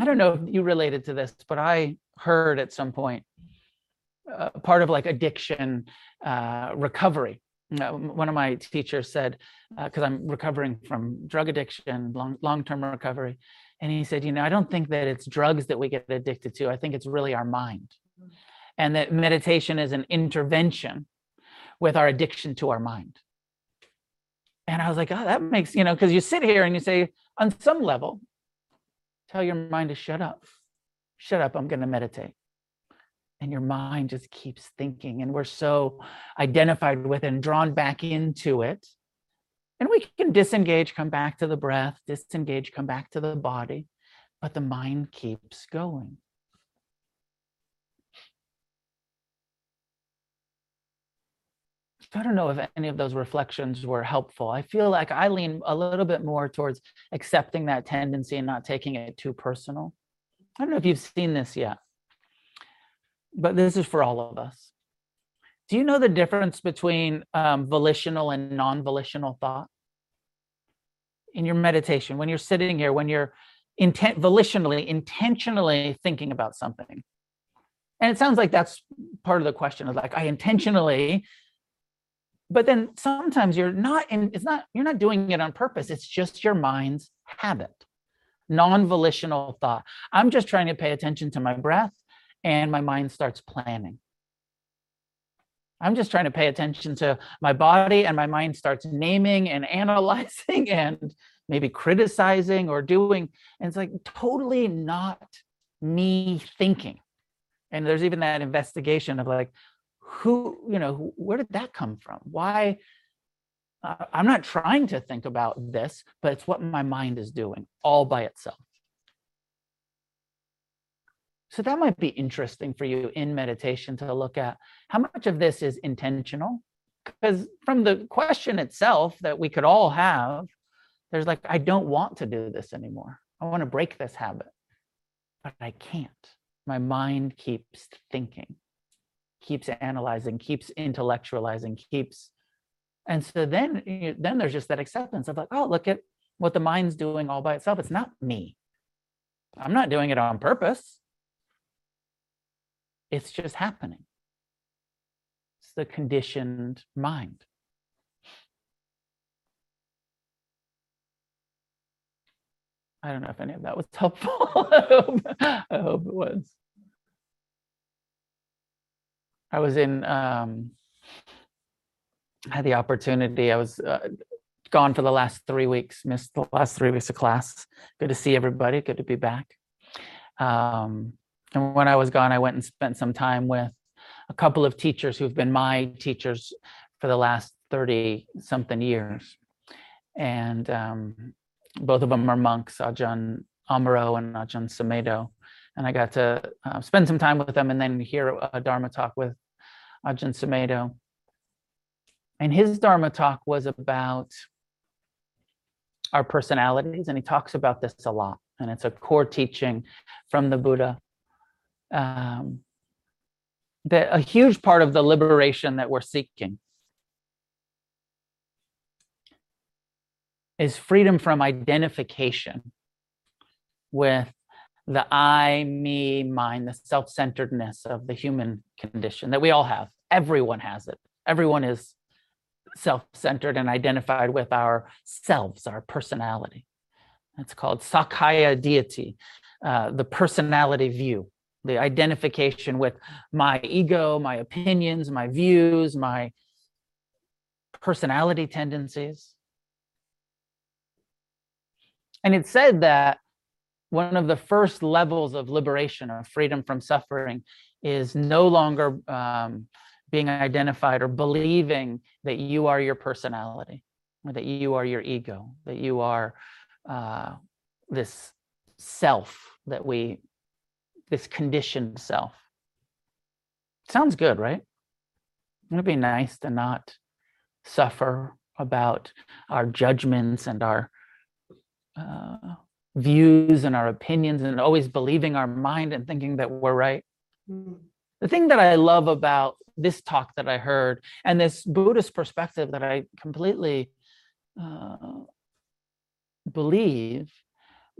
i don't know if you related to this but i heard at some point uh, part of like addiction uh, recovery. Uh, one of my teachers said because i'm recovering from drug addiction long long-term recovery and he said you know i don't think that it's drugs that we get addicted to i think it's really our mind mm-hmm. and that meditation is an intervention with our addiction to our mind and I was like, oh, that makes, you know, because you sit here and you say, on some level, tell your mind to shut up. Shut up, I'm going to meditate. And your mind just keeps thinking. And we're so identified with and drawn back into it. And we can disengage, come back to the breath, disengage, come back to the body, but the mind keeps going. I don't know if any of those reflections were helpful. I feel like I lean a little bit more towards accepting that tendency and not taking it too personal. I don't know if you've seen this yet, but this is for all of us. Do you know the difference between um, volitional and non volitional thought? In your meditation, when you're sitting here, when you're intent volitionally, intentionally thinking about something. And it sounds like that's part of the question of like, I intentionally but then sometimes you're not in it's not you're not doing it on purpose. It's just your mind's habit non-volitional thought. I'm just trying to pay attention to my breath and my mind starts planning i'm just trying to pay attention to my body and my mind starts naming and <laughs> analyzing and maybe criticizing or doing and it's like totally not me thinking. And there's even that investigation of like who you know where did that come from? Why uh, i'm not trying to think about this but it's what my mind is doing all by itself so that might be interesting for you in meditation to look at how much of this is intentional because from the question itself that we could all have there's like i don't want to do this anymore i want to break this habit but i can't my mind keeps thinking keeps analyzing, keeps intellectualizing, keeps. And so then, then there's just that acceptance of like, oh, look at what the mind's doing all by itself. It's not me. I'm not doing it on purpose. It's just happening. It's the conditioned mind. I don't know if any of that was <laughs> helpful. I, hope, I hope it was. I was in, um, had the opportunity, I was uh, gone for the last three weeks, missed the last three weeks of class. Good to see everybody, good to be back. Um, and when I was gone, I went and spent some time with a couple of teachers who've been my teachers for the last 30 something years. And um, both of them are monks, Ajahn Amaro and Ajahn Sumedho. And I got to uh, spend some time with them and then hear a Dharma talk with Ajahn Sumedho. And his Dharma talk was about our personalities, and he talks about this a lot. And it's a core teaching from the Buddha. Um, that a huge part of the liberation that we're seeking is freedom from identification with the I, me, mine, the self centeredness of the human condition that we all have. Everyone has it. Everyone is self centered and identified with our selves, our personality. It's called Sakkaya ditthi, uh, the personality view, the identification with my ego, my opinions, my views, my personality tendencies. And it said that one of the first levels of liberation or freedom from suffering is no longer um, being identified or believing that you are your personality or that you are your ego that you are uh, this self that we this conditioned self sounds good right it would be nice to not suffer about our judgments and our uh, views and our opinions and always believing our mind and thinking that we're right. The thing that I love about this talk that I heard and this Buddhist perspective that I completely uh, believe,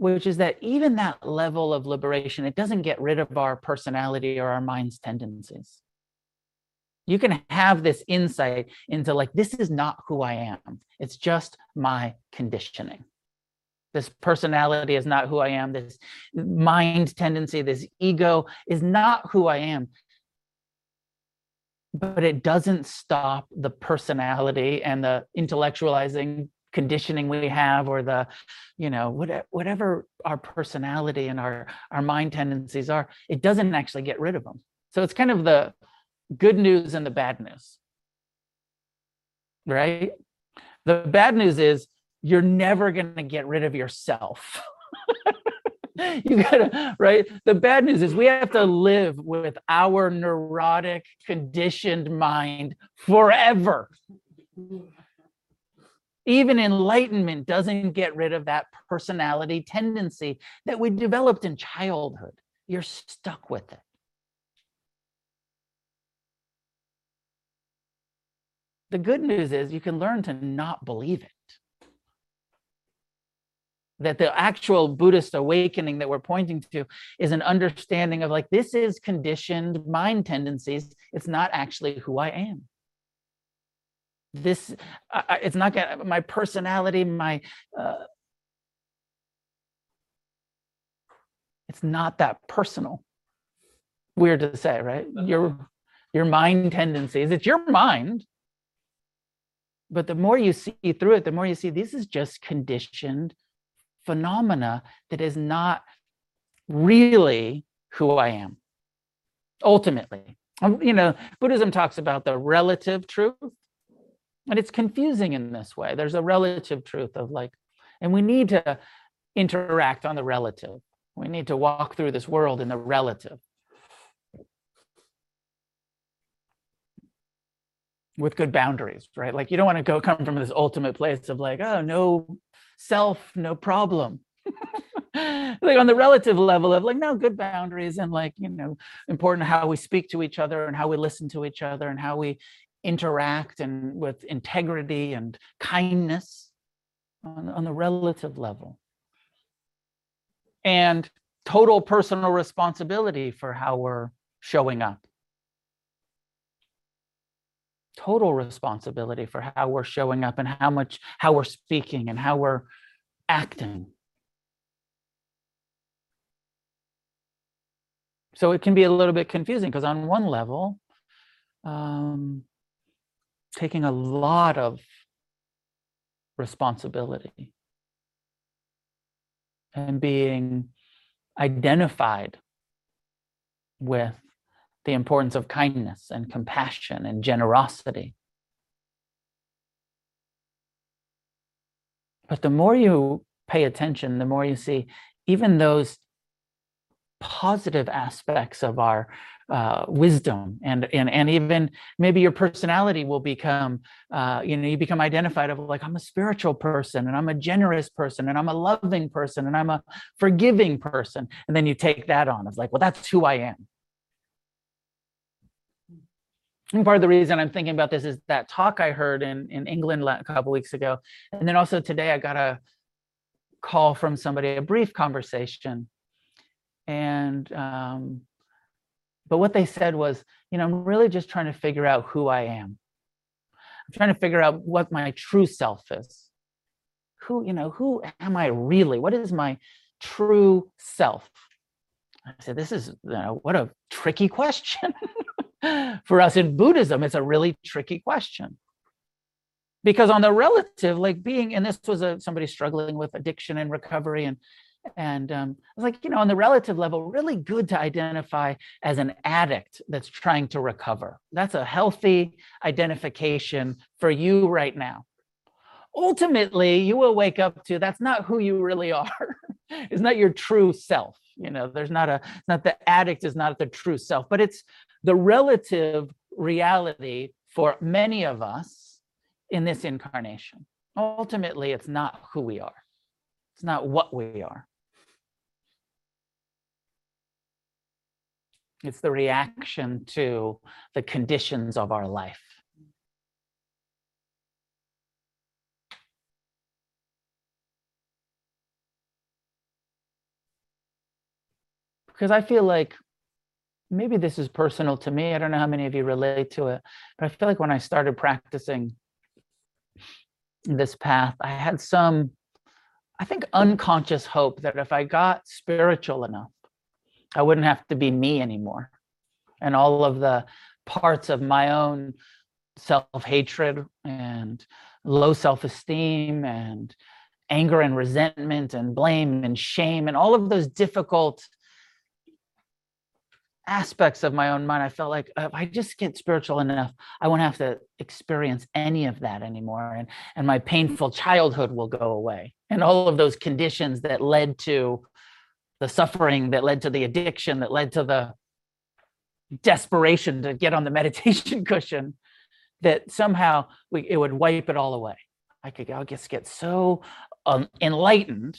which is that even that level of liberation, it doesn't get rid of our personality or our mind's tendencies. You can have this insight into like, this is not who I am. It's just my conditioning this personality is not who I am. This mind tendency, this ego is not who I am. But it doesn't stop the personality and the intellectualizing conditioning we have or the you know whatever our personality and our our mind tendencies are it doesn't actually get rid of them so it's kind of the good news and the bad news right The bad news is you're never going to get rid of yourself. <laughs> you gotta, right? The bad news is we have to live with our neurotic, conditioned mind forever. Even enlightenment doesn't get rid of that personality tendency that we developed in childhood. You're stuck with it. The good news is you can learn to not believe it. That the actual Buddhist awakening that we're pointing to is an understanding of like, this is conditioned mind tendencies. It's not actually who I am. This, I- it's not gonna, my personality, my, uh, it's not that personal. Weird to say, right? Your, your mind tendencies, it's your mind but the more you see through it, the more you see this is just conditioned phenomena that is not really who I am. Ultimately, Um, you know, Buddhism talks about the relative truth, and it's confusing in this way. There's a relative truth of like, and we need to interact on the relative. We need to walk through this world in the relative. with good boundaries, right? Like you don't want to go come from this ultimate place of like, oh, no self, no problem. <laughs> like on the relative level of like, no, good boundaries and like, you know, important how we speak to each other and how we listen to each other and how we interact and with integrity and kindness on, on the relative level. And total personal responsibility for how we're showing up total responsibility for how we're showing up and how much how we're speaking and how we're acting so it can be a little bit confusing because on one level um, taking a lot of responsibility and being identified with the importance of kindness and compassion and generosity. But the more you pay attention, the more you see even those positive aspects of our uh, wisdom and, and and even maybe your personality will become uh, you know you become identified of like i'm a spiritual person and i'm a generous person and i'm a loving person and i'm a forgiving person and then you take that on it's like well that's who i am and part of the reason I'm thinking about this is that talk I heard in, in England a couple weeks ago. And then also today, I got a call from somebody, a brief conversation. And, um, but what they said was, you know, I'm really just trying to figure out who I am. I'm trying to figure out what my true self is. Who, you know, who am I really? What is my true self? I said, this is, you know, what a tricky question. <laughs> for us in Buddhism, it's a really tricky question. Because on the relative, like being, and this was a somebody struggling with addiction and recovery, and and um, I was like, you know, on the relative level, really good to identify as an addict that's trying to recover. That's a healthy identification for you right now. Ultimately, you will wake up to that's not who you really <laughs> are. it's not your true self. You know, there's not a, not the addict is not the true self, but it's the relative reality for many of us in this incarnation. Ultimately, it's not who we are, it's not what we are. It's the reaction to the conditions of our life. Because I feel like maybe this is personal to me. I don't know how many of you relate to it, but I feel like when I started practicing this path, I had some, I think, unconscious hope that if I got spiritual enough, I wouldn't have to be me anymore. And all of the parts of my own self hatred and low self esteem and anger and resentment and blame and shame and all of those difficult aspects of my own mind, I felt like if I just get spiritual enough, I won't have to experience any of that anymore. And, and my painful childhood will go away. And all of those conditions that led to the suffering, that led to the addiction, that led to the desperation to get on the <laughs> meditation cushion, that somehow we, it would wipe it all away. I could I'll just get so um, enlightened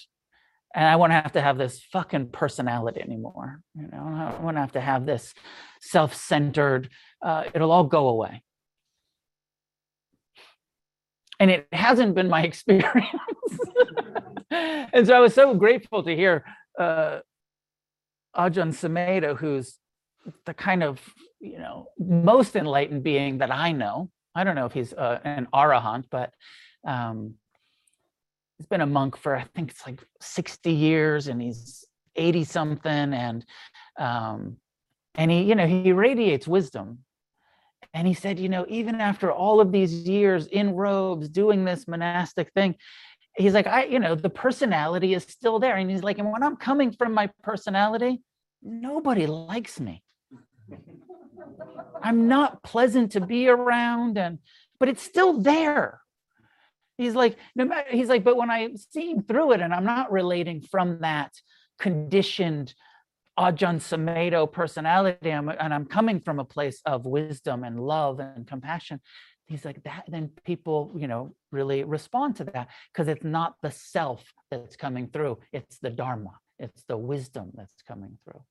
and I won't have to have this fucking personality anymore. You know, I won't have to have this self-centered. Uh, it'll all go away. And it hasn't been my <laughs> experience. and so I was so grateful to hear uh, Ajahn Sumedho, who's the kind of you know most enlightened being that I know. I don't know if he's uh, an arahant, but um, he's been a monk for I think it's like 60 years and he's 80 something and um and he you know he radiates wisdom and he said you know even after all of these years in robes doing this monastic thing he's like I you know the personality is still there and he's like and when I'm coming from my personality nobody likes me I'm not pleasant to be around and but it's still there He's like, no matter, he's like, but when I'm seeing through it and I'm not relating from that conditioned Ajahn Sumedho personality, I'm, and I'm coming from a place of wisdom and love and compassion. He's like that, then people, you know, really respond to that because it's not the self that's coming through, it's the Dharma, it's the wisdom that's coming through.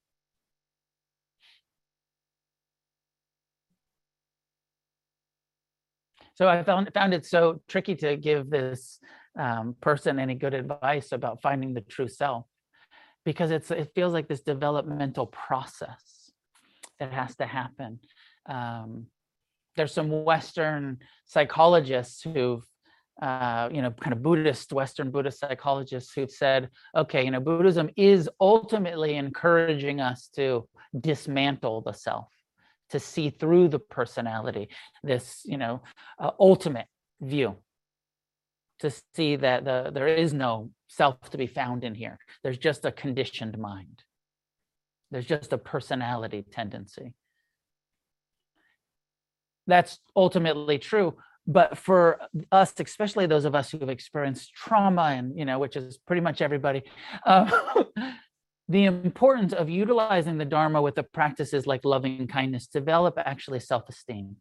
So I found found it so tricky to give this um, person any good advice about finding the true self because it's it feels like this developmental process that has to happen. Um, there's some Western psychologists who've uh, you know, kind of Buddhist, Western Buddhist psychologists who've said, okay, you know, Buddhism is ultimately encouraging us to dismantle the self to see through the personality, this, you know, uh, ultimate view, to see that the, there is no self to be found in here. There's just a conditioned mind. There's just a personality tendency. That's ultimately true. But for us, especially those of us who have experienced trauma and, you know, which is pretty much everybody, uh, <laughs> the importance of utilizing the Dharma with the practices like loving kindness, develop actually self esteem,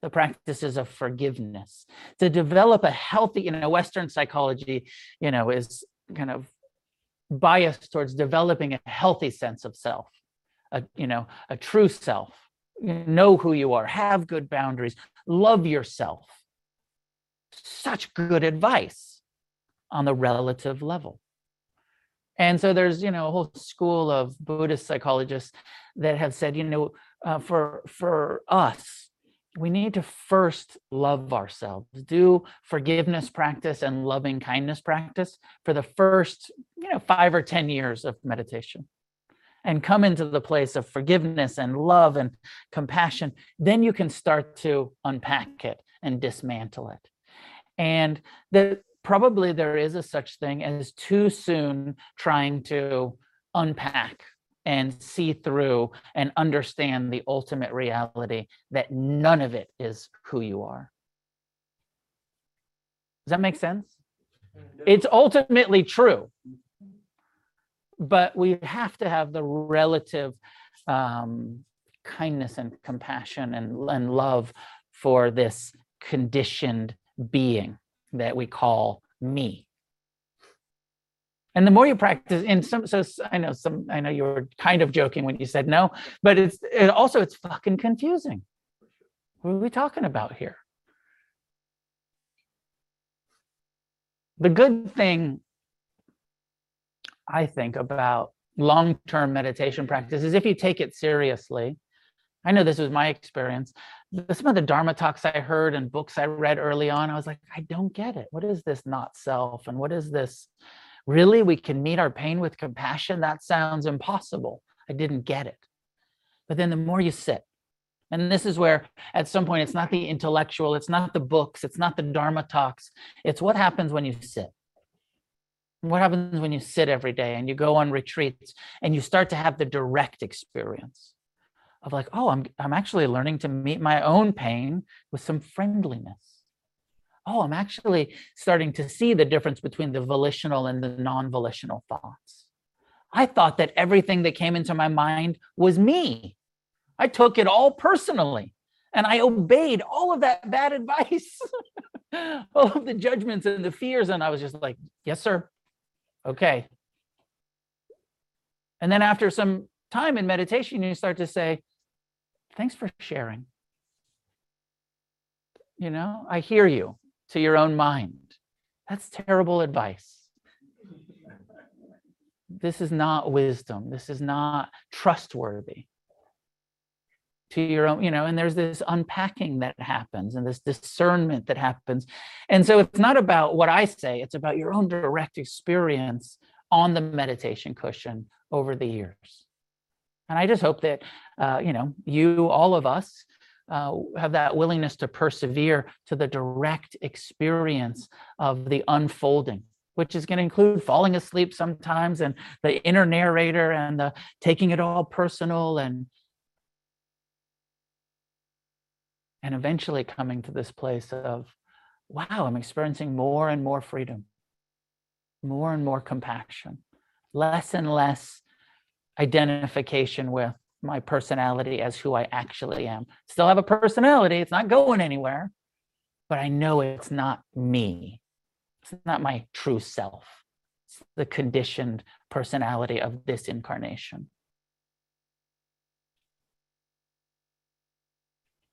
the practices of forgiveness, to develop a healthy, you know, Western psychology, you know, is kind of biased towards developing a healthy sense of self, a, you know, a true self. you know who you are, have good boundaries, love yourself. Such good advice on the relative level. And so there's, you know, a whole school of Buddhist psychologists that have said, you know, uh, for for us, we need to first love ourselves, do forgiveness practice and loving kindness practice for the first, you know, five or 10 years of meditation and come into the place of forgiveness and love and compassion. Then you can start to unpack it and dismantle it. And that probably there is a such thing as too soon trying to unpack and see through and understand the ultimate reality that none of it is who you are. Does that make sense? It's ultimately true, but we have to have the relative um, kindness and compassion and, and love for this conditioned being that we call me. And the more you practice, and some, so I know some, I know you were kind of joking when you said no, but it's it also it's fucking confusing. What are we talking about here? The good thing I think about long-term meditation practice is if you take it seriously. I know this was my experience some of the Dharma talks I heard and books I read early on, I was like, I don't get it. What is this not self? And what is this? Really, we can meet our pain with compassion? That sounds impossible. I didn't get it. But then the more you sit, and this is where at some point it's not the intellectual, it's not the books, it's not the Dharma talks, it's what happens when you sit. What happens when you sit every day and you go on retreats and you start to have the direct experience of like, oh, I'm I'm actually learning to meet my own pain with some friendliness. Oh, I'm actually starting to see the difference between the volitional and the non-volitional thoughts. I thought that everything that came into my mind was me. I took it all personally and I obeyed all of that bad <laughs> advice, all of the judgments and the fears. And I was just like, yes, sir. Okay. And then after some time in meditation, you start to say, thanks for sharing. You know, I hear you to your own mind. That's terrible advice. This is not wisdom. This is not trustworthy to your own, you know, and there's this unpacking that happens and this discernment that happens. And so it's not about what I say, it's about your own direct experience on the meditation cushion over the years. And I just hope that, uh, you know, you, all of us, uh, have that willingness to persevere to the direct experience of the unfolding, which is going to include falling asleep sometimes and the inner narrator and the taking it all personal and and eventually coming to this place of wow i'm experiencing more and more freedom more and more compassion less and less identification with my personality as who I actually am. Still have a personality, it's not going anywhere, but I know it's not me. It's not my true self. It's the conditioned personality of this incarnation.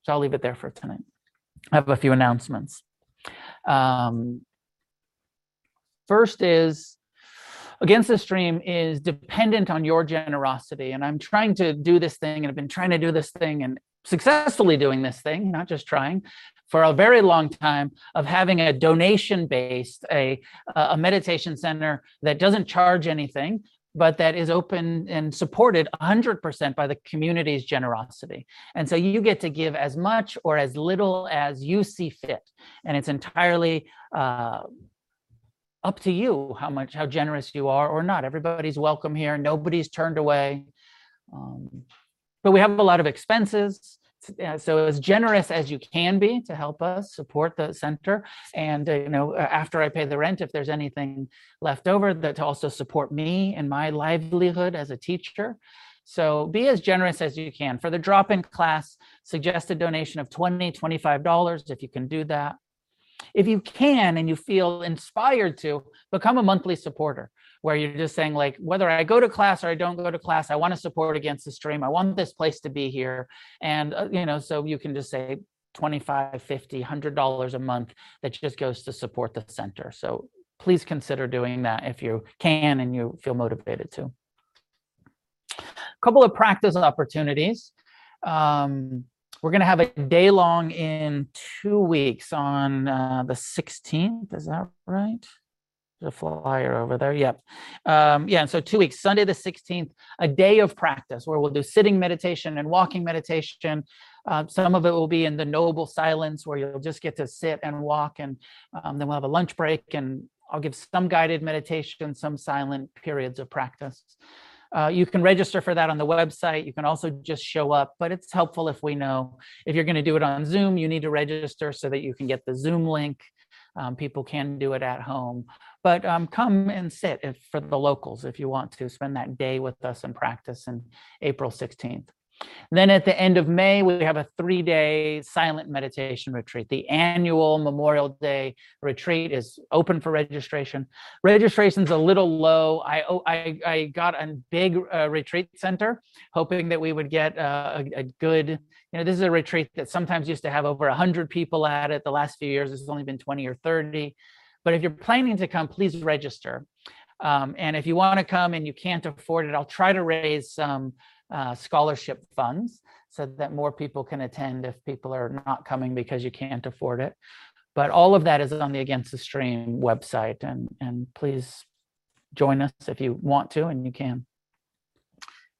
So I'll leave it there for tonight. I have a few announcements. Um, first is against the stream is dependent on your generosity and i'm trying to do this thing and i've been trying to do this thing and successfully doing this thing not just trying for a very long time of having a donation based a a meditation center that doesn't charge anything but that is open and supported 100% by the community's generosity. And so you get to give as much or as little as you see fit. And it's entirely uh, up to you how much how generous you are or not. Everybody's welcome here. Nobody's turned away. Um, but we have a lot of expenses. Uh, so as generous as you can be to help us support the center. And uh, you know after i pay the rent if there's anything left over that to also support me and my livelihood as a teacher. So be as generous as you can. For the drop-in class suggested donation of 20 25 dollars if you can do that if you can and you feel inspired to become a monthly supporter where you're just saying like whether i go to class or i don't go to class i want to support against the stream. I want this place to be here. And uh, you know so you can just say 25 50 100 dollars a month that just goes to support the center. So please consider doing that if you can and you feel motivated to. A couple of practice opportunities. Um, we're going to have a day long in two weeks on uh, the 16th. Is that right? There's a flyer over there. Yep. Um, yeah. So two weeks, Sunday the 16th, a day of practice where we'll do sitting meditation and walking meditation. Uh, some of it will be in the noble silence where you'll just get to sit and walk. And um, then we'll have a lunch break and I'll give some guided meditation, some silent periods of practice. Uh, you can register for that on the website. You can also just show up, but it's helpful if we know if you're going to do it on Zoom, you need to register so that you can get the Zoom link. Um, people can do it at home, but um, come and sit if, for the locals if you want to spend that day with us and practice in April 16th. Then at the end of May, we have a three day silent meditation retreat. The annual Memorial Day retreat is open for registration. Registration's a little low. I, oh, I, I got a big uh, retreat center, hoping that we would get uh, a, a, good, you know, this is a retreat that sometimes used to have over 100 people at it. The last few years, it's only been 20 or 30. But if you're planning to come, please register. Um, and if you want to come and you can't afford it, I'll try to raise some uh, scholarship funds so that more people can attend if people are not coming because you can't afford it. But all of that is on the Against the Stream website, and and please join us if you want to and you can.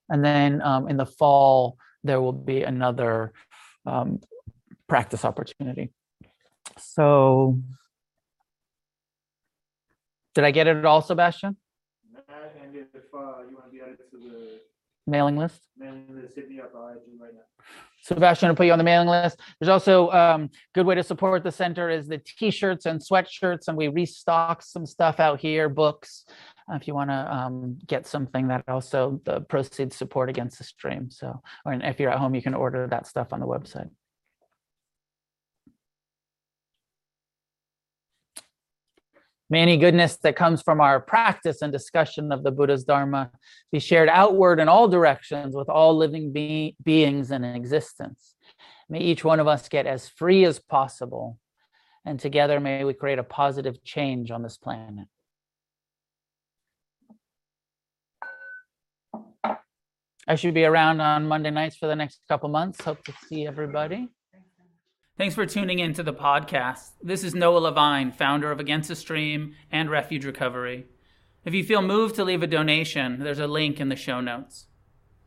And then um, in the fall there will be another um, practice opportunity. So, did I get it all, Sebastian? And if uh, you want to be added to the mailing list? mailing list, hit me up, I'll add you right now. Sebastian will put you on the mailing list. There's also um, good way to support the center is the t-shirts and sweatshirts, and we restock some stuff out here, books. uh, If you want to um, get something that also the proceeds support against the stream. So, or if you're at home, you can order that stuff on the website. May any goodness that comes from our practice and discussion of the Buddha's Dharma be shared outward in all directions with all living be- beings in existence. May each one of us get as free as possible, and together may we create a positive change on this planet. I should be around on Monday nights for the next couple months. Hope to see everybody. Thanks for tuning in to the podcast. This is Noah Levine, founder of Against the Stream and Refuge Recovery. If you feel moved to leave a donation, there's a link in the show notes.